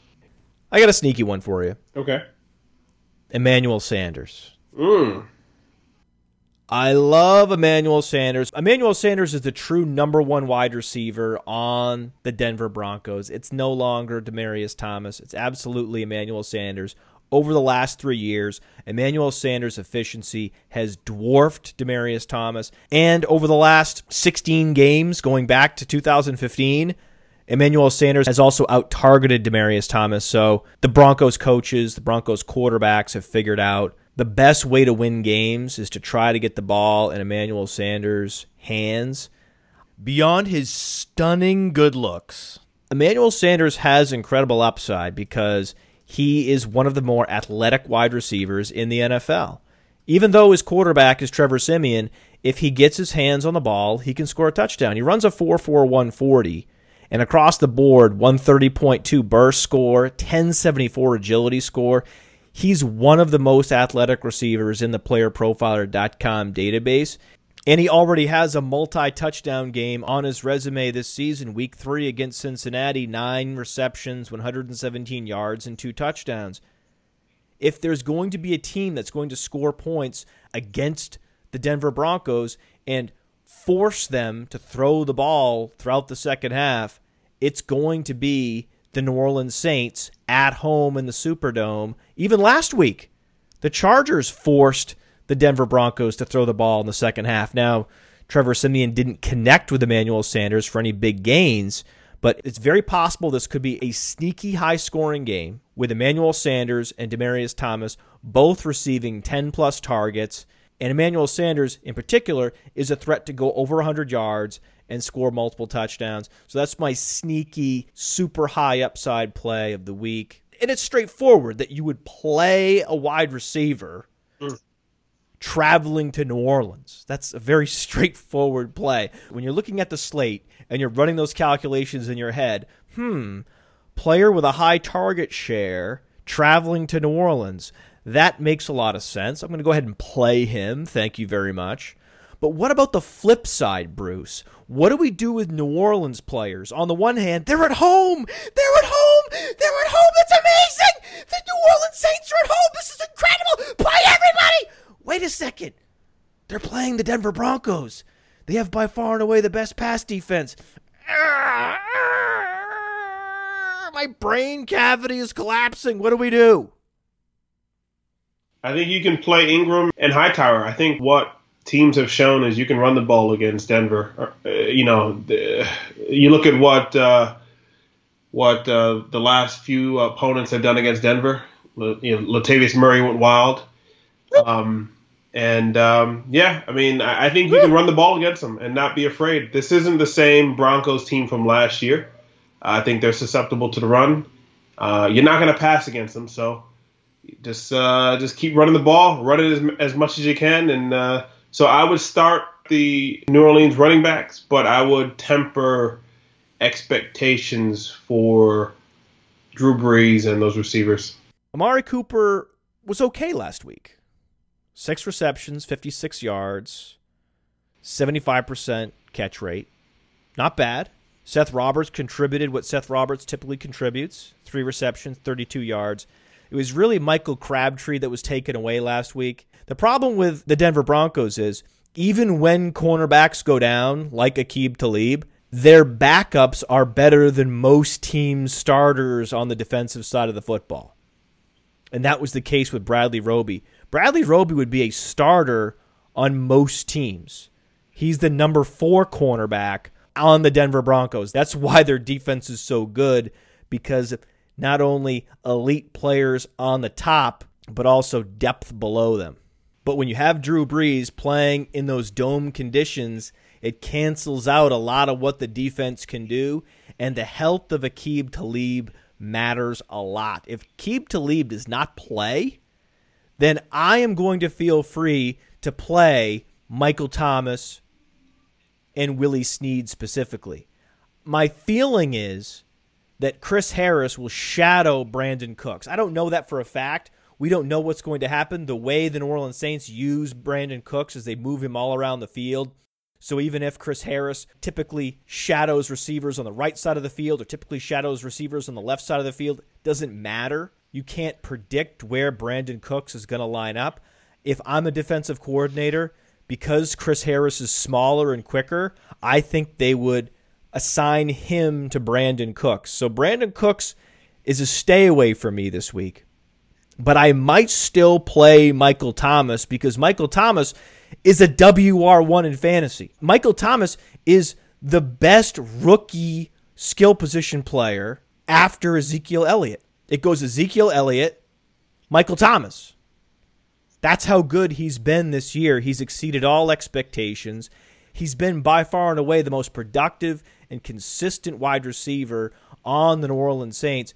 [SPEAKER 1] I got a sneaky one for you.
[SPEAKER 2] Okay.
[SPEAKER 1] Emmanuel Sanders.
[SPEAKER 2] Mm.
[SPEAKER 1] I love Emmanuel Sanders. Emmanuel Sanders is the true number one wide receiver on the Denver Broncos. It's no longer Demaryius Thomas. It's absolutely Emmanuel Sanders over the last three years, Emmanuel Sanders' efficiency has dwarfed Demaryius Thomas. And over the last 16 games, going back to 2015, Emmanuel Sanders has also out targeted Demaryius Thomas. So the Broncos coaches, the Broncos quarterbacks have figured out the best way to win games is to try to get the ball in Emmanuel Sanders' hands. Beyond his stunning good looks, Emmanuel Sanders has incredible upside because he is one of the more athletic wide receivers in the NFL. Even though his quarterback is Trevor Siemian, if he gets his hands on the ball, he can score a touchdown. He runs a 4.4 140 and across the board 130.2 burst score, 1074 agility score. He's one of the most athletic receivers in the playerprofiler.com database. And he already has a multi touchdown game on his resume this season. Week three against Cincinnati, nine receptions, 117 yards, and two touchdowns. If there's going to be a team that's going to score points against the Denver Broncos and force them to throw the ball throughout the second half, it's going to be the New Orleans Saints at home in the Superdome. Even last week, the Chargers forced the Denver Broncos to throw the ball in the second half. Now, Trevor Siemian didn't connect with Emmanuel Sanders for any big gains, but it's very possible this could be a sneaky high scoring game with Emmanuel Sanders and Demaryius Thomas both receiving 10 plus targets. And Emmanuel Sanders, in particular, is a threat to go over 100 yards and score multiple touchdowns. So that's my sneaky, super high upside play of the week. And it's straightforward that you would play a wide receiver mm traveling to New Orleans. That's a very straightforward play. When you're looking at the slate and you're running those calculations in your head, hmm, player with a high target share traveling to New Orleans. That makes a lot of sense. I'm going to go ahead and play him. Thank you very much. But what about the flip side, Bruce? What do we do with New Orleans players? On the one hand, they're at home. They're at home. They're at home. It's amazing. The New Orleans Saints are at home. This is incredible. Play everybody wait a second. They're playing the Denver Broncos. They have by far and away the best pass defense. My brain cavity is collapsing. What do we do?
[SPEAKER 2] I think you can play Ingram and Hightower. I think what teams have shown is you can run the ball against Denver. Uh, you know, you look at what uh, what uh, the last few opponents have done against Denver. You know, Latavius Murray went wild. Um, and um, yeah, I mean, I, I think you can run the ball against them and not be afraid. This isn't the same Broncos team from last year. I think they're susceptible to the run. Uh, you're not going to pass against them, so just uh, just keep running the ball, run it as, as much as you can, and uh, so I would start the New Orleans running backs, but I would temper expectations for Drew Brees and those receivers.
[SPEAKER 1] Amari Cooper was okay last week. Six receptions, 56 yards, 75% catch rate. Not bad. Seth Roberts contributed what Seth Roberts typically contributes three receptions, 32 yards. It was really Michael Crabtree that was taken away last week. The problem with the Denver Broncos is even when cornerbacks go down, like Aqib Talib, their backups are better than most teams' starters on the defensive side of the football. And that was the case with Bradley Roby. Bradley Roby would be a starter on most teams. He's the number four cornerback on the Denver Broncos. That's why their defense is so good because not only elite players on the top, but also depth below them. But when you have Drew Brees playing in those dome conditions, it cancels out a lot of what the defense can do, and the health of Aqib Talib matters a lot. If Aqib Talib does not play, then I am going to feel free to play Michael Thomas and Willie Snead specifically. My feeling is that Chris Harris will shadow Brandin Cooks. I don't know that for a fact. We don't know what's going to happen. The way the New Orleans Saints use Brandin Cooks as they move him all around the field so even if Chris Harris typically shadows receivers on the right side of the field or typically shadows receivers on the left side of the field, doesn't matter. You can't predict where Brandin Cooks is going to line up. If I'm a defensive coordinator, because Chris Harris is smaller and quicker, I think they would assign him to Brandin Cooks. So Brandin Cooks is a stay away for me this week. But I might still play Michael Thomas because Michael Thomas is a WR1 in fantasy. Michael Thomas is the best rookie skill position player after Ezekiel Elliott. It goes Ezekiel Elliott, Michael Thomas. That's how good he's been this year. He's exceeded all expectations. He's been by far and away the most productive and consistent wide receiver on the New Orleans Saints.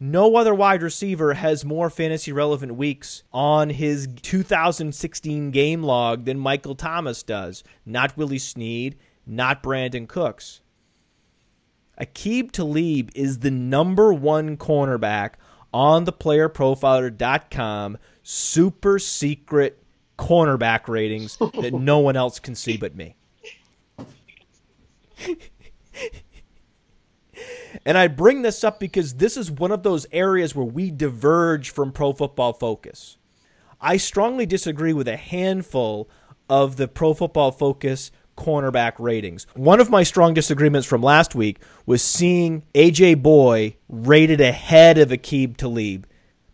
[SPEAKER 1] No other wide receiver has more fantasy relevant weeks on his 2016 game log than Michael Thomas does. Not Willie Snead, not Brandin Cooks. Aqib Talib is the number one cornerback on the playerprofiler.com super secret cornerback ratings that no one else can see but me. And I bring this up because this is one of those areas where we diverge from Pro Football Focus. I strongly disagree with a handful of the Pro Football Focus cornerback ratings. One of my strong disagreements from last week was seeing AJ Bouye rated ahead of Aqib Talib.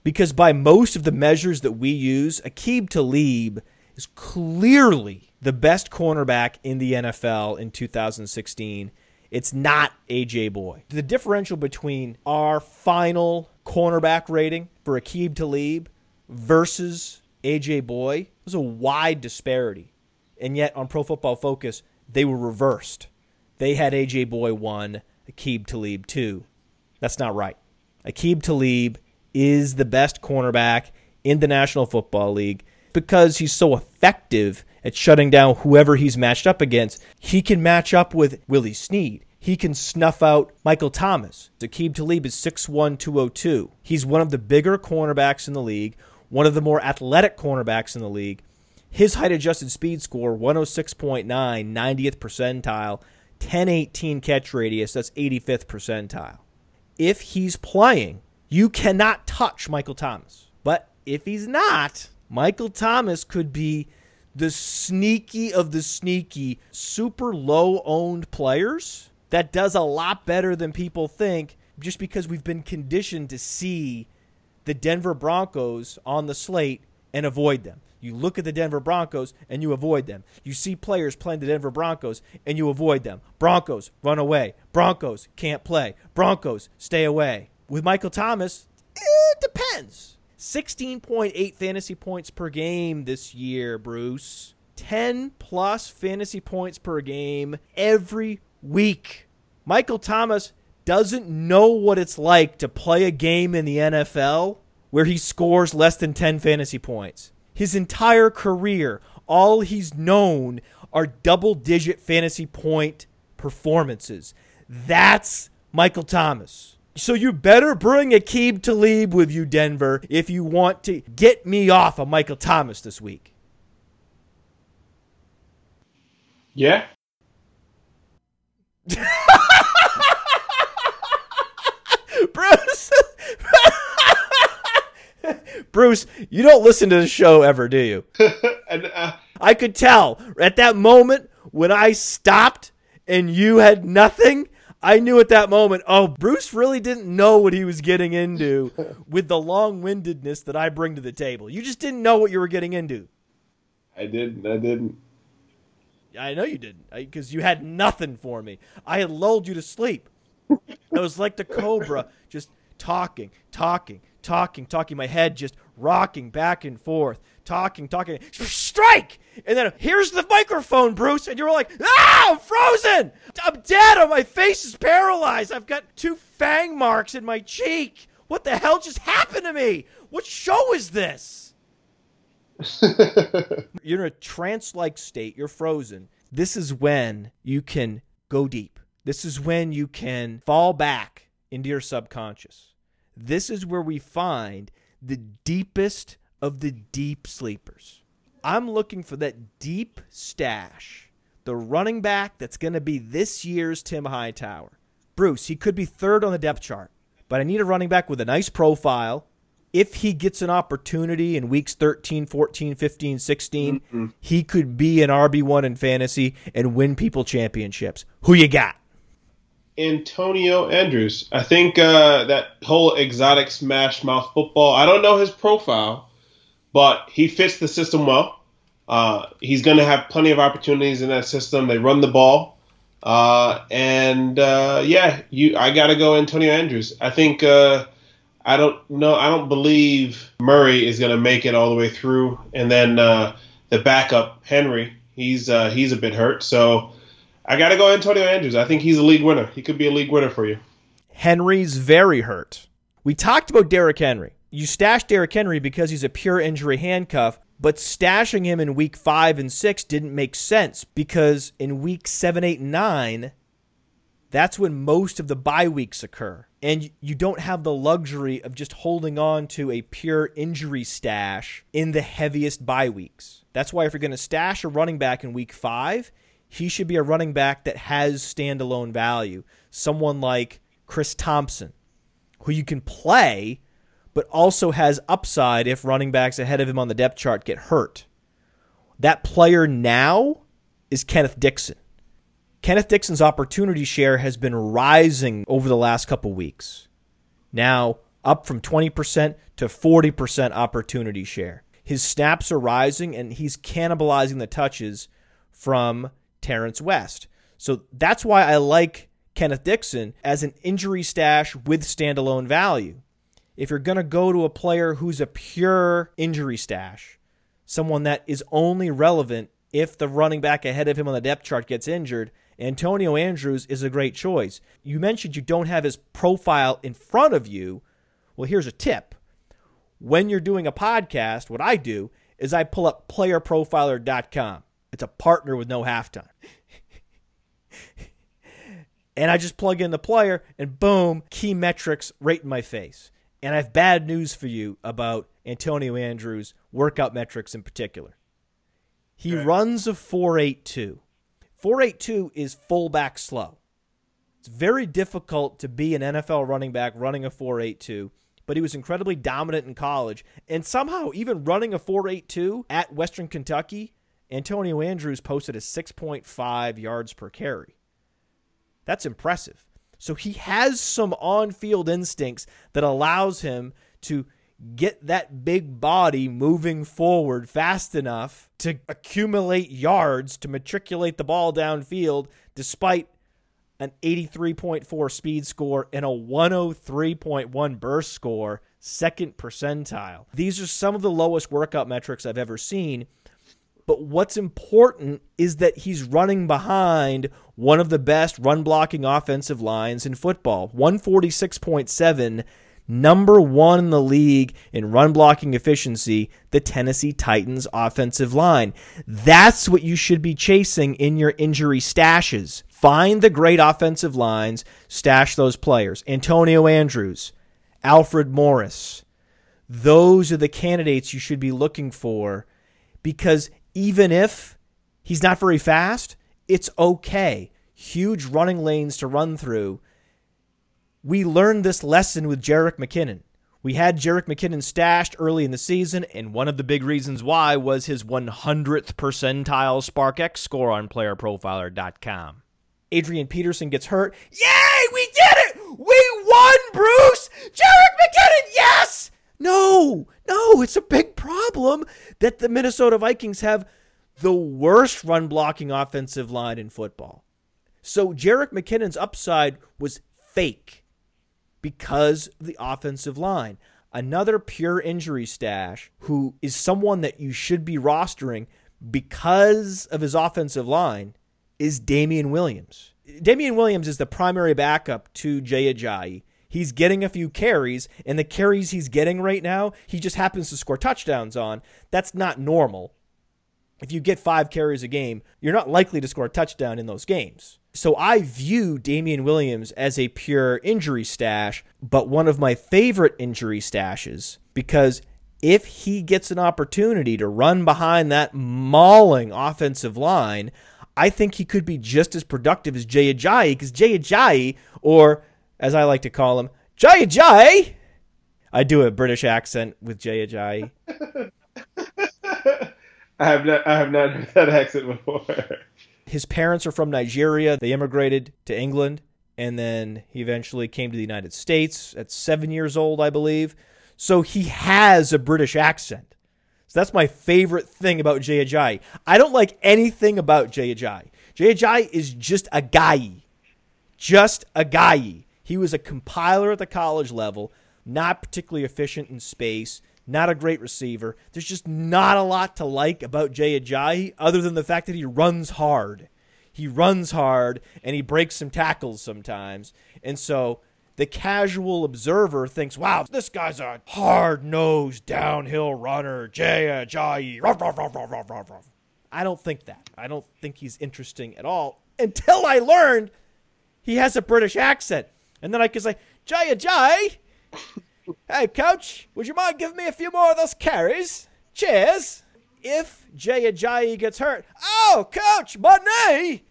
[SPEAKER 1] Because by most of the measures that we use, Aqib Talib is clearly the best cornerback in the NFL in 2016 it's not AJ Bouye. The differential between our final cornerback rating for Aqib Talib versus AJ Bouye was a wide disparity. And yet on Pro Football Focus, they were reversed. They had AJ Bouye 1, Aqib Talib 2. That's not right. Aqib Talib is the best cornerback in the National Football League because he's so effective at shutting down whoever he's matched up against. He can match up with Willie Snead. He can snuff out Michael Thomas. Aqib Talib is 6'1, 202. He's one of the bigger cornerbacks in the league, one of the more athletic cornerbacks in the league. His height adjusted speed score 106.9, 90th percentile, 1018 catch radius, that's 85th percentile. If he's playing, you cannot touch Michael Thomas. But if he's not, Michael Thomas could be the sneaky of the sneaky, super low owned players that does a lot better than people think just because we've been conditioned to see the Denver Broncos on the slate and avoid them. You look at the Denver Broncos and you avoid them. You see players playing the Denver Broncos and you avoid them. Broncos run away. Broncos can't play. Broncos stay away. With Michael Thomas, it depends. 16.8 fantasy points per game this year, Bruce. 10 plus fantasy points per game every week. Michael Thomas doesn't know what it's like to play a game in the NFL where he scores less than 10 fantasy points. His entire career, all he's known are double digit fantasy point performances. That's Michael Thomas. So you better bring Aqib Talib with you, Denver, if you want to get me off of Michael Thomas this week.
[SPEAKER 2] Yeah.
[SPEAKER 1] Bruce. Bruce, you don't listen to the show ever, do you?
[SPEAKER 2] and, uh,
[SPEAKER 1] I could tell at that moment when I stopped and you had nothing. I knew at that moment, oh, Bruce really didn't know what he was getting into with the long windedness that I bring to the table. You just didn't know what you were getting into.
[SPEAKER 2] I didn't. I didn't.
[SPEAKER 1] I know you didn't because you had nothing for me. I had lulled you to sleep. it was like the cobra just talking, talking, talking, talking. My head just rocking back and forth, talking, talking. Strike! And then here's the microphone, Bruce. And you were like, ah, I'm frozen. I'm dead. My face is paralyzed. I've got two fang marks in my cheek. What the hell just happened to me? What show is this? you're in a trance like state, you're frozen. This is when you can go deep. This is when you can fall back into your subconscious. This is where we find the deepest of the deep sleepers. I'm looking for that deep stash, the running back that's going to be this year's Tim Hightower. Bruce, he could be third on the depth chart, but I need a running back with a nice profile, if he gets an opportunity in weeks 13, 14, 15, 16, mm-hmm. he could be an RB1 in fantasy and win people championships. Who you got?
[SPEAKER 2] Antonio Andrews. I think uh, that whole exotic smash mouth football, I don't know his profile, but he fits the system well. Uh, he's going to have plenty of opportunities in that system. They run the ball. Uh, and uh, yeah, you, I got to go Antonio Andrews. I think uh, I don't know. I don't believe Murray is going to make it all the way through. And then uh, the backup Henry, he's uh, he's a bit hurt. So I got to go Antonio Andrews. I think he's a league winner. He could be a league winner for you.
[SPEAKER 1] Henry's very hurt. We talked about Derrick Henry. You stashed Derrick Henry because he's a pure injury handcuff, but stashing him in week five and six didn't make sense because in week seven, eight, and nine, that's when most of the bye weeks occur. And you don't have the luxury of just holding on to a pure injury stash in the heaviest bye weeks. That's why if you're going to stash a running back in week five, he should be a running back that has standalone value. Someone like Chris Thompson, who you can play, but also has upside if running backs ahead of him on the depth chart get hurt. That player now is Kenneth Dixon. Kenneth Dixon's opportunity share has been rising over the last couple weeks. Now up from 20% to 40% opportunity share. His snaps are rising and he's cannibalizing the touches from Terrance West. So that's why I like Kenneth Dixon as an injury stash with standalone value. If you're going to go to a player who's a pure injury stash, someone that is only relevant if the running back ahead of him on the depth chart gets injured, Antonio Andrews is a great choice. You mentioned you don't have his profile in front of you. Well, here's a tip. When you're doing a podcast, what I do is I pull up playerprofiler.com. It's a partner with no halftime. and I just plug in the player and boom, key metrics right in my face. And I have bad news for you about Antonio Andrews' workout metrics in particular. He runs a 482. 482 is fullback slow. It's very difficult to be an NFL running back running a 482, but he was incredibly dominant in college. And somehow, even running a 482 at Western Kentucky, Antonio Andrews posted a 6.5 yards per carry. That's impressive. So he has some on field instincts that allows him to get that big body moving forward fast enough to accumulate yards to matriculate the ball downfield despite an 83.4 speed score and a 103.1 burst score, second percentile. These are some of the lowest workout metrics I've ever seen. But what's important is that he's running behind one of the best run blocking offensive lines in football. 146.7 number one in the league in run blocking efficiency, the Tennessee Titans offensive line. That's what you should be chasing in your injury stashes. Find the great offensive lines, stash those players. Antonio Andrews, Alfred Morris. Those are the candidates you should be looking for because even if he's not very fast, it's okay. Huge running lanes to run through we learned this lesson with Jerick McKinnon. We had Jerick McKinnon stashed early in the season, and one of the big reasons why was his 100th percentile SPARQx score on playerprofiler.com. Adrian Peterson gets hurt. Yay, we did it! We won, Bruce! Jerick McKinnon, yes! No, no, it's a big problem that the Minnesota Vikings have the worst run blocking offensive line in football. So Jerick McKinnon's upside was fake because of the offensive line. Another pure injury stash who is someone that you should be rostering because of his offensive line is Damien Williams. Damien Williams is the primary backup to Jay Ajayi. He's getting a few carries, and the carries he's getting right now, he just happens to score touchdowns on. That's not normal. If you get five carries a game, you're not likely to score a touchdown in those games. So I view Damien Williams as a pure injury stash, but one of my favorite injury stashes because if he gets an opportunity to run behind that mauling offensive line, I think he could be just as productive as Jay Ajayi because Jay Ajayi, or as I like to call him, Jay Ajayi. I do a British accent with Jay Ajayi.
[SPEAKER 2] I have not I have not heard that accent before.
[SPEAKER 1] His parents are from Nigeria. They immigrated to England, and then he eventually came to the United States at seven years old, I believe. So he has a British accent. So that's my favorite thing about Jay Ajayi. I don't like anything about Jay Ajayi. Jay Ajayi is just a guy. Just a guy. He was a compiler at the college level, not particularly efficient in space, not a great receiver. There's just not a lot to like about Jay Ajayi other than the fact that he runs hard. He runs hard and he breaks some tackles sometimes. And so the casual observer thinks, wow, this guy's a hard nosed downhill runner. Jay Ajayi. I don't think that. I don't think he's interesting at all until I learned he has a British accent. And then I could say, Jay Ajayi. Hey, coach, would you mind giving me a few more of those carries? Cheers. If Jay Ajayi gets hurt, oh, coach, my knee.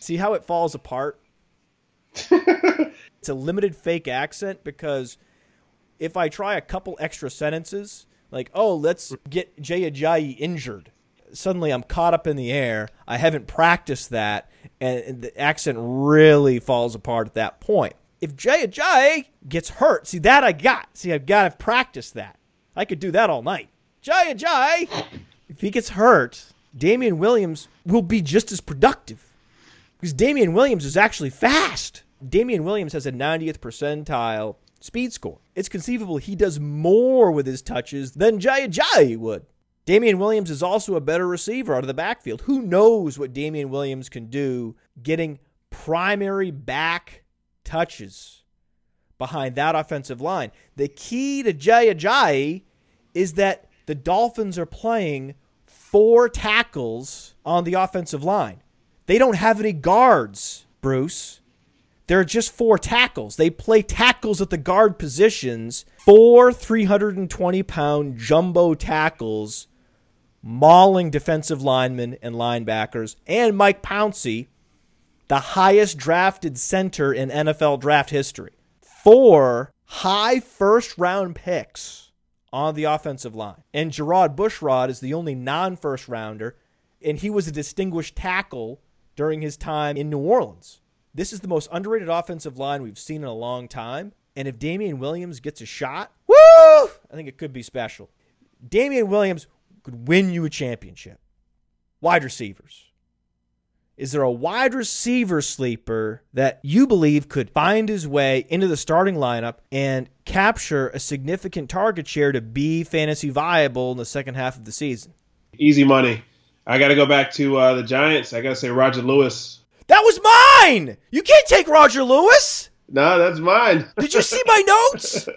[SPEAKER 1] See how it falls apart? it's a limited fake accent because if I try a couple extra sentences, like, oh, let's get Jay Ajayi injured, suddenly I'm caught up in the air. I haven't practiced that, and the accent really falls apart at that point if Jay Ajayi gets hurt, see that I got. See, I've got to practice that. I could do that all night. Jay Ajayi, if he gets hurt, Damien Williams will be just as productive because Damien Williams is actually fast. Damien Williams has a 90th percentile speed score. It's conceivable he does more with his touches than Jay Ajayi would. Damien Williams is also a better receiver out of the backfield. Who knows what Damien Williams can do getting primary back touches behind that offensive line. The key to Jay Ajayi is that the Dolphins are playing four tackles on the offensive line. They don't have any guards, Bruce. There are just four tackles. They play tackles at the guard positions, four 320 pound jumbo tackles, mauling defensive linemen and linebackers, and Mike Pouncey, the highest drafted center in NFL draft history. Four high first round picks on the offensive line. And Gerard Bushrod is the only non first rounder, and he was a distinguished tackle during his time in New Orleans. This is the most underrated offensive line we've seen in a long time. And if Damien Williams gets a shot, woo! I think it could be special. Damien Williams could win you a championship. Wide receivers. Is there a wide receiver sleeper that you believe could find his way into the starting lineup and capture a significant target share to be fantasy viable in the second half of the season?
[SPEAKER 2] Easy money. I got to go back to uh, the Giants. I got to say Roger Lewis.
[SPEAKER 1] That was mine. You can't take Roger Lewis.
[SPEAKER 2] No, that's mine.
[SPEAKER 1] Did you see my notes?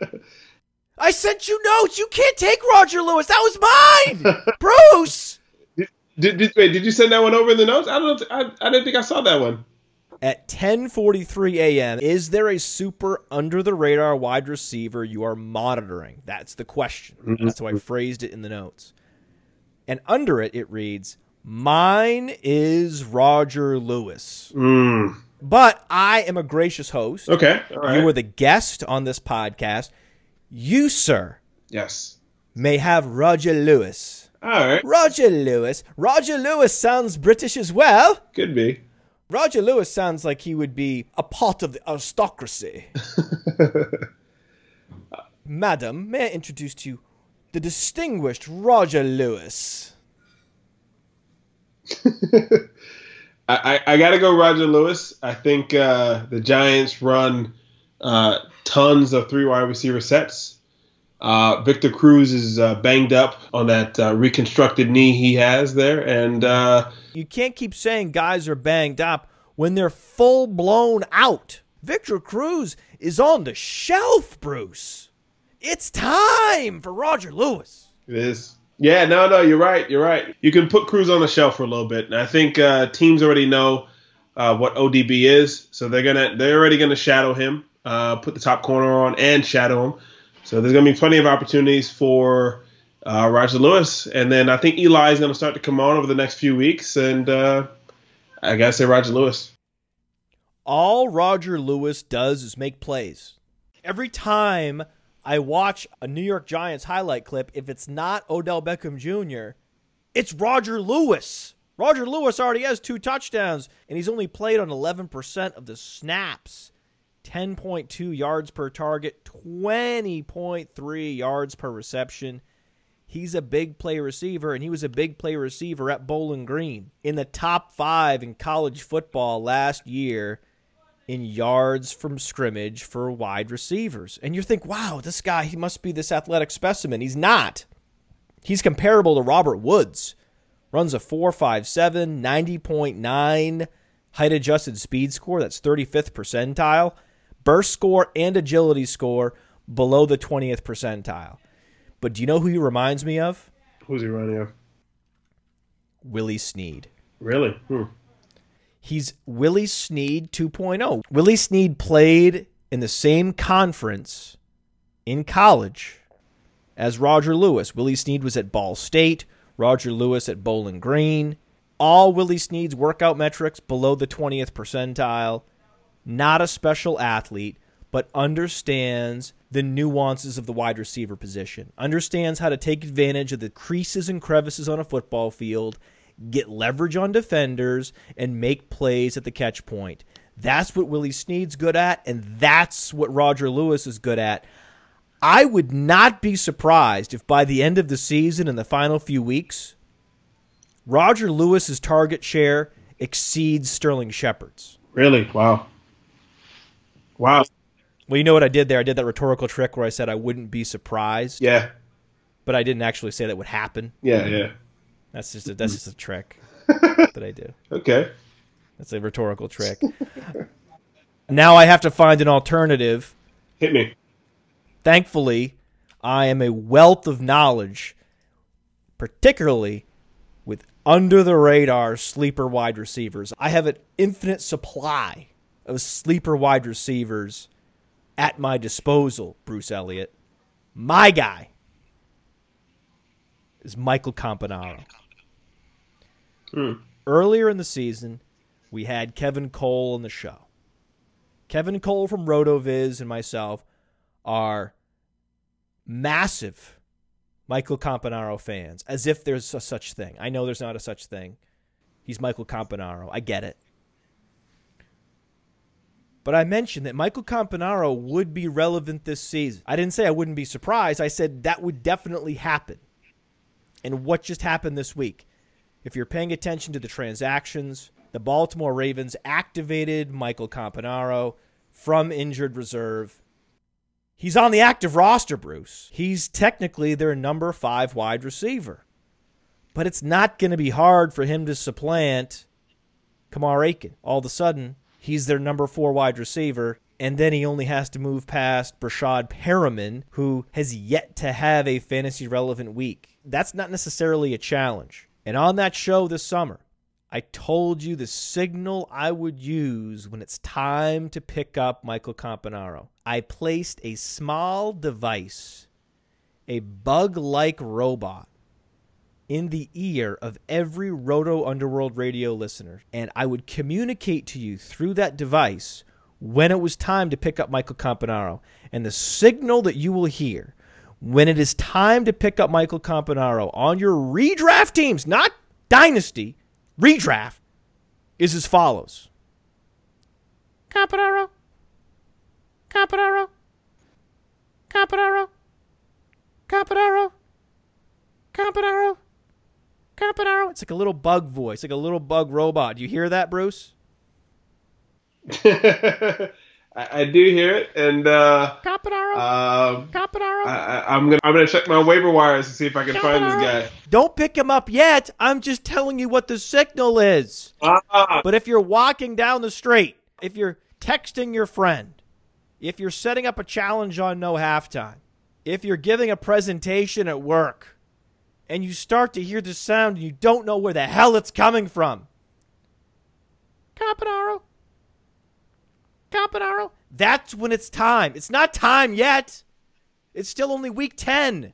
[SPEAKER 1] I sent you notes. You can't take Roger Lewis. That was mine, Bruce.
[SPEAKER 2] Did, did, wait, did you send that one over in the notes? I don't know. I, I didn't think I saw that one.
[SPEAKER 1] At 10:43 a.m., is there a super under the radar wide receiver you are monitoring? That's the question.
[SPEAKER 2] Mm-hmm.
[SPEAKER 1] That's how I phrased it in the notes. And under it, it reads, "Mine is Roger Lewis."
[SPEAKER 2] Mm.
[SPEAKER 1] But I am a gracious host.
[SPEAKER 2] Okay. All right.
[SPEAKER 1] You are the guest on this podcast. You, sir,
[SPEAKER 2] yes.
[SPEAKER 1] may have Roger Lewis.
[SPEAKER 2] All right.
[SPEAKER 1] Roger Lewis. Roger Lewis sounds British as well.
[SPEAKER 2] Could be.
[SPEAKER 1] Roger Lewis sounds like he would be a part of the aristocracy. Madam, may I introduce to you the distinguished Roger Lewis?
[SPEAKER 2] I, I, I got to go Roger Lewis. I think uh, the Giants run uh, tons of three wide receiver sets. Uh, Victor Cruz is uh, banged up on that uh, reconstructed knee he has there, and uh,
[SPEAKER 1] You can't keep saying guys are banged up when they're full blown out. Victor Cruz is on the shelf, Bruce. It's time for Roger Lewis.
[SPEAKER 2] it is. Yeah, no, no, you're right. You're right. You can put Cruz on the shelf for a little bit, and I think uh, teams already know uh, what ODB is, so they're gonna they're already gonna shadow him, uh, put the top corner on, and shadow him. So there's gonna be plenty of opportunities for uh, Roger Lewis, and then I think Eli is gonna start to come on over the next few weeks, and uh, I gotta say Roger Lewis.
[SPEAKER 1] All Roger Lewis does is make plays. Every time I watch a New York Giants highlight clip, if it's not Odell Beckham Jr., it's Roger Lewis. Roger Lewis already has two touchdowns, and he's only played on 11% of the snaps. 10.2 yards per target, 20.3 yards per reception. He's a big play receiver, and he was a big play receiver at Bowling Green. In the top five in college football last year in yards from scrimmage for wide receivers. And you think, wow, this guy, he must be this athletic specimen. He's not. He's comparable to Robert Woods. Runs a 4.57, 90.9 height adjusted speed score. That's 35th percentile. Burst score and agility score below the 20th percentile. But do you know who he reminds me of?
[SPEAKER 2] Who's he running of?
[SPEAKER 1] Willie Snead.
[SPEAKER 2] Really? Hmm.
[SPEAKER 1] He's Willie Snead 2.0. Willie Snead played in the same conference in college as Roger Lewis. Willie Snead was at Ball State, Roger Lewis at Bowling Green. All Willie Snead's workout metrics below the 20th percentile. Not a special athlete, but understands the nuances of the wide receiver position. Understands how to take advantage of the creases and crevices on a football field get leverage on defenders, and make plays at the catch point. That's what Willie Snead's good at, and that's what Roger Lewis is good at. I would not be surprised if by the end of the season in the final few weeks, Roger Lewis's target share exceeds Sterling Shepard's.
[SPEAKER 2] Really? Wow. Wow.
[SPEAKER 1] Well, you know what I did there? I did that rhetorical trick where I said I wouldn't be surprised,
[SPEAKER 2] Yeah.
[SPEAKER 1] but I didn't actually say that would happen.
[SPEAKER 2] Yeah. Yeah.
[SPEAKER 1] That's just a, that's just a trick that I do.
[SPEAKER 2] Okay.
[SPEAKER 1] That's a rhetorical trick. now I have to find an alternative.
[SPEAKER 2] Hit me.
[SPEAKER 1] Thankfully, I am a wealth of knowledge, particularly with under the radar sleeper wide receivers. I have an infinite supply of sleeper wide receivers at my disposal, Bruce Elliott. My guy is Michael Campanaro.
[SPEAKER 2] Hmm.
[SPEAKER 1] Earlier in the season, we had Kevin Cole on the show. Kevin Cole from RotoViz and myself are massive Michael Campanaro fans, as if there's a such thing. I know there's not a such thing. He's Michael Campanaro. I get it. But I mentioned that Michael Campanaro would be relevant this season. I didn't say I wouldn't be surprised. I said that would definitely happen. And what just happened this week? If you're paying attention to the transactions, the Baltimore Ravens activated Michael Campanaro from injured reserve. He's on the active roster, Bruce. He's technically their number five wide receiver. But it's not going to be hard for him to supplant Kamar Aiken. All of a sudden, he's their number four wide receiver, And then he only has to move past Breshad Perriman, who has yet to have a fantasy relevant week. That's not necessarily a challenge. And on that show this summer, I told you the signal I would use when it's time to pick up Michael Campanaro. I placed a small device, a bug like robot, in the ear of every Roto Underworld radio listener, and I would communicate to you through that device when it was time to pick up Michael Campanaro. And the signal that you will hear when it is time to pick up Michael Campanaro on your redraft teams, not dynasty, redraft, is as follows. Campanaro, Campanaro, Campanaro, Campanaro, Campanaro. It's like a little bug voice, like a little bug robot. Do you hear that, Bruce?
[SPEAKER 2] I, do hear it, and uh,
[SPEAKER 1] Campanaro.
[SPEAKER 2] I, am gonna I'm gonna check my waiver wires to see if I can find this guy.
[SPEAKER 1] Don't pick him up yet. I'm just telling you what the signal is.
[SPEAKER 2] Ah.
[SPEAKER 1] But if you're walking down the street, if you're texting your friend, if you're setting up a challenge on no halftime, if you're giving a presentation at work, and you start to hear the sound and you don't know where the hell it's coming from. Campanaro. Campanaro. That's when it's time. It's not time yet. It's still only week 10.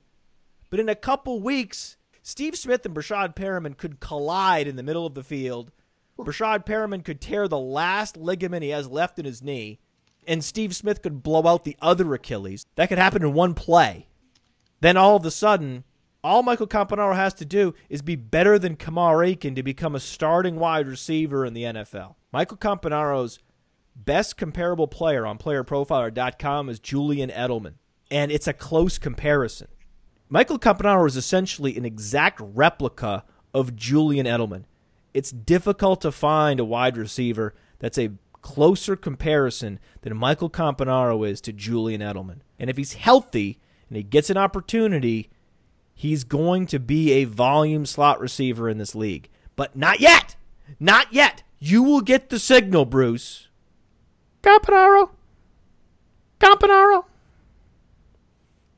[SPEAKER 1] But in a couple weeks, Steve Smith and Breshad Perriman could collide in the middle of the field. Breshad Perriman could tear the last ligament he has left in his knee, and Steve Smith could blow out the other Achilles. That could happen in one play. Then all of a sudden, all Michael Campanaro has to do is be better than Kamar Aiken to become a starting wide receiver in the NFL. Michael Campanaro's best comparable player on playerprofiler.com is Julian Edelman, and it's a close comparison. Michael Campanaro is essentially an exact replica of Julian Edelman. It's difficult to find a wide receiver that's a closer comparison than Michael Campanaro is to Julian Edelman. And if he's healthy and he gets an opportunity, he's going to be a volume slot receiver in this league. But not yet. Not yet. You will get the signal, Bruce. Campanaro. Campanaro.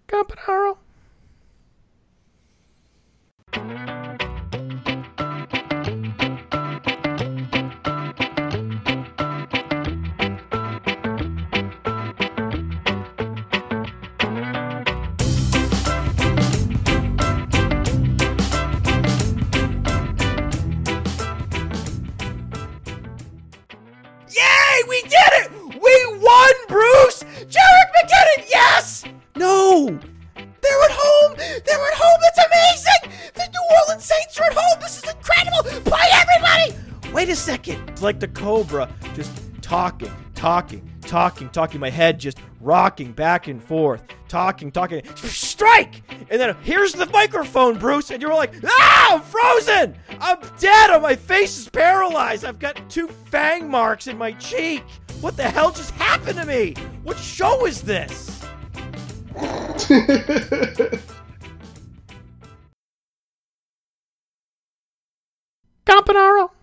[SPEAKER 1] Campanaro. It's like the cobra just talking, talking, talking, talking. My head just rocking back and forth, talking, talking. Strike! And then here's the microphone, Bruce, and you're like, ah, I'm frozen! I'm dead! Oh, my face is paralyzed. I've got two fang marks in my cheek. What the hell just happened to me? What show is this? Campanaro.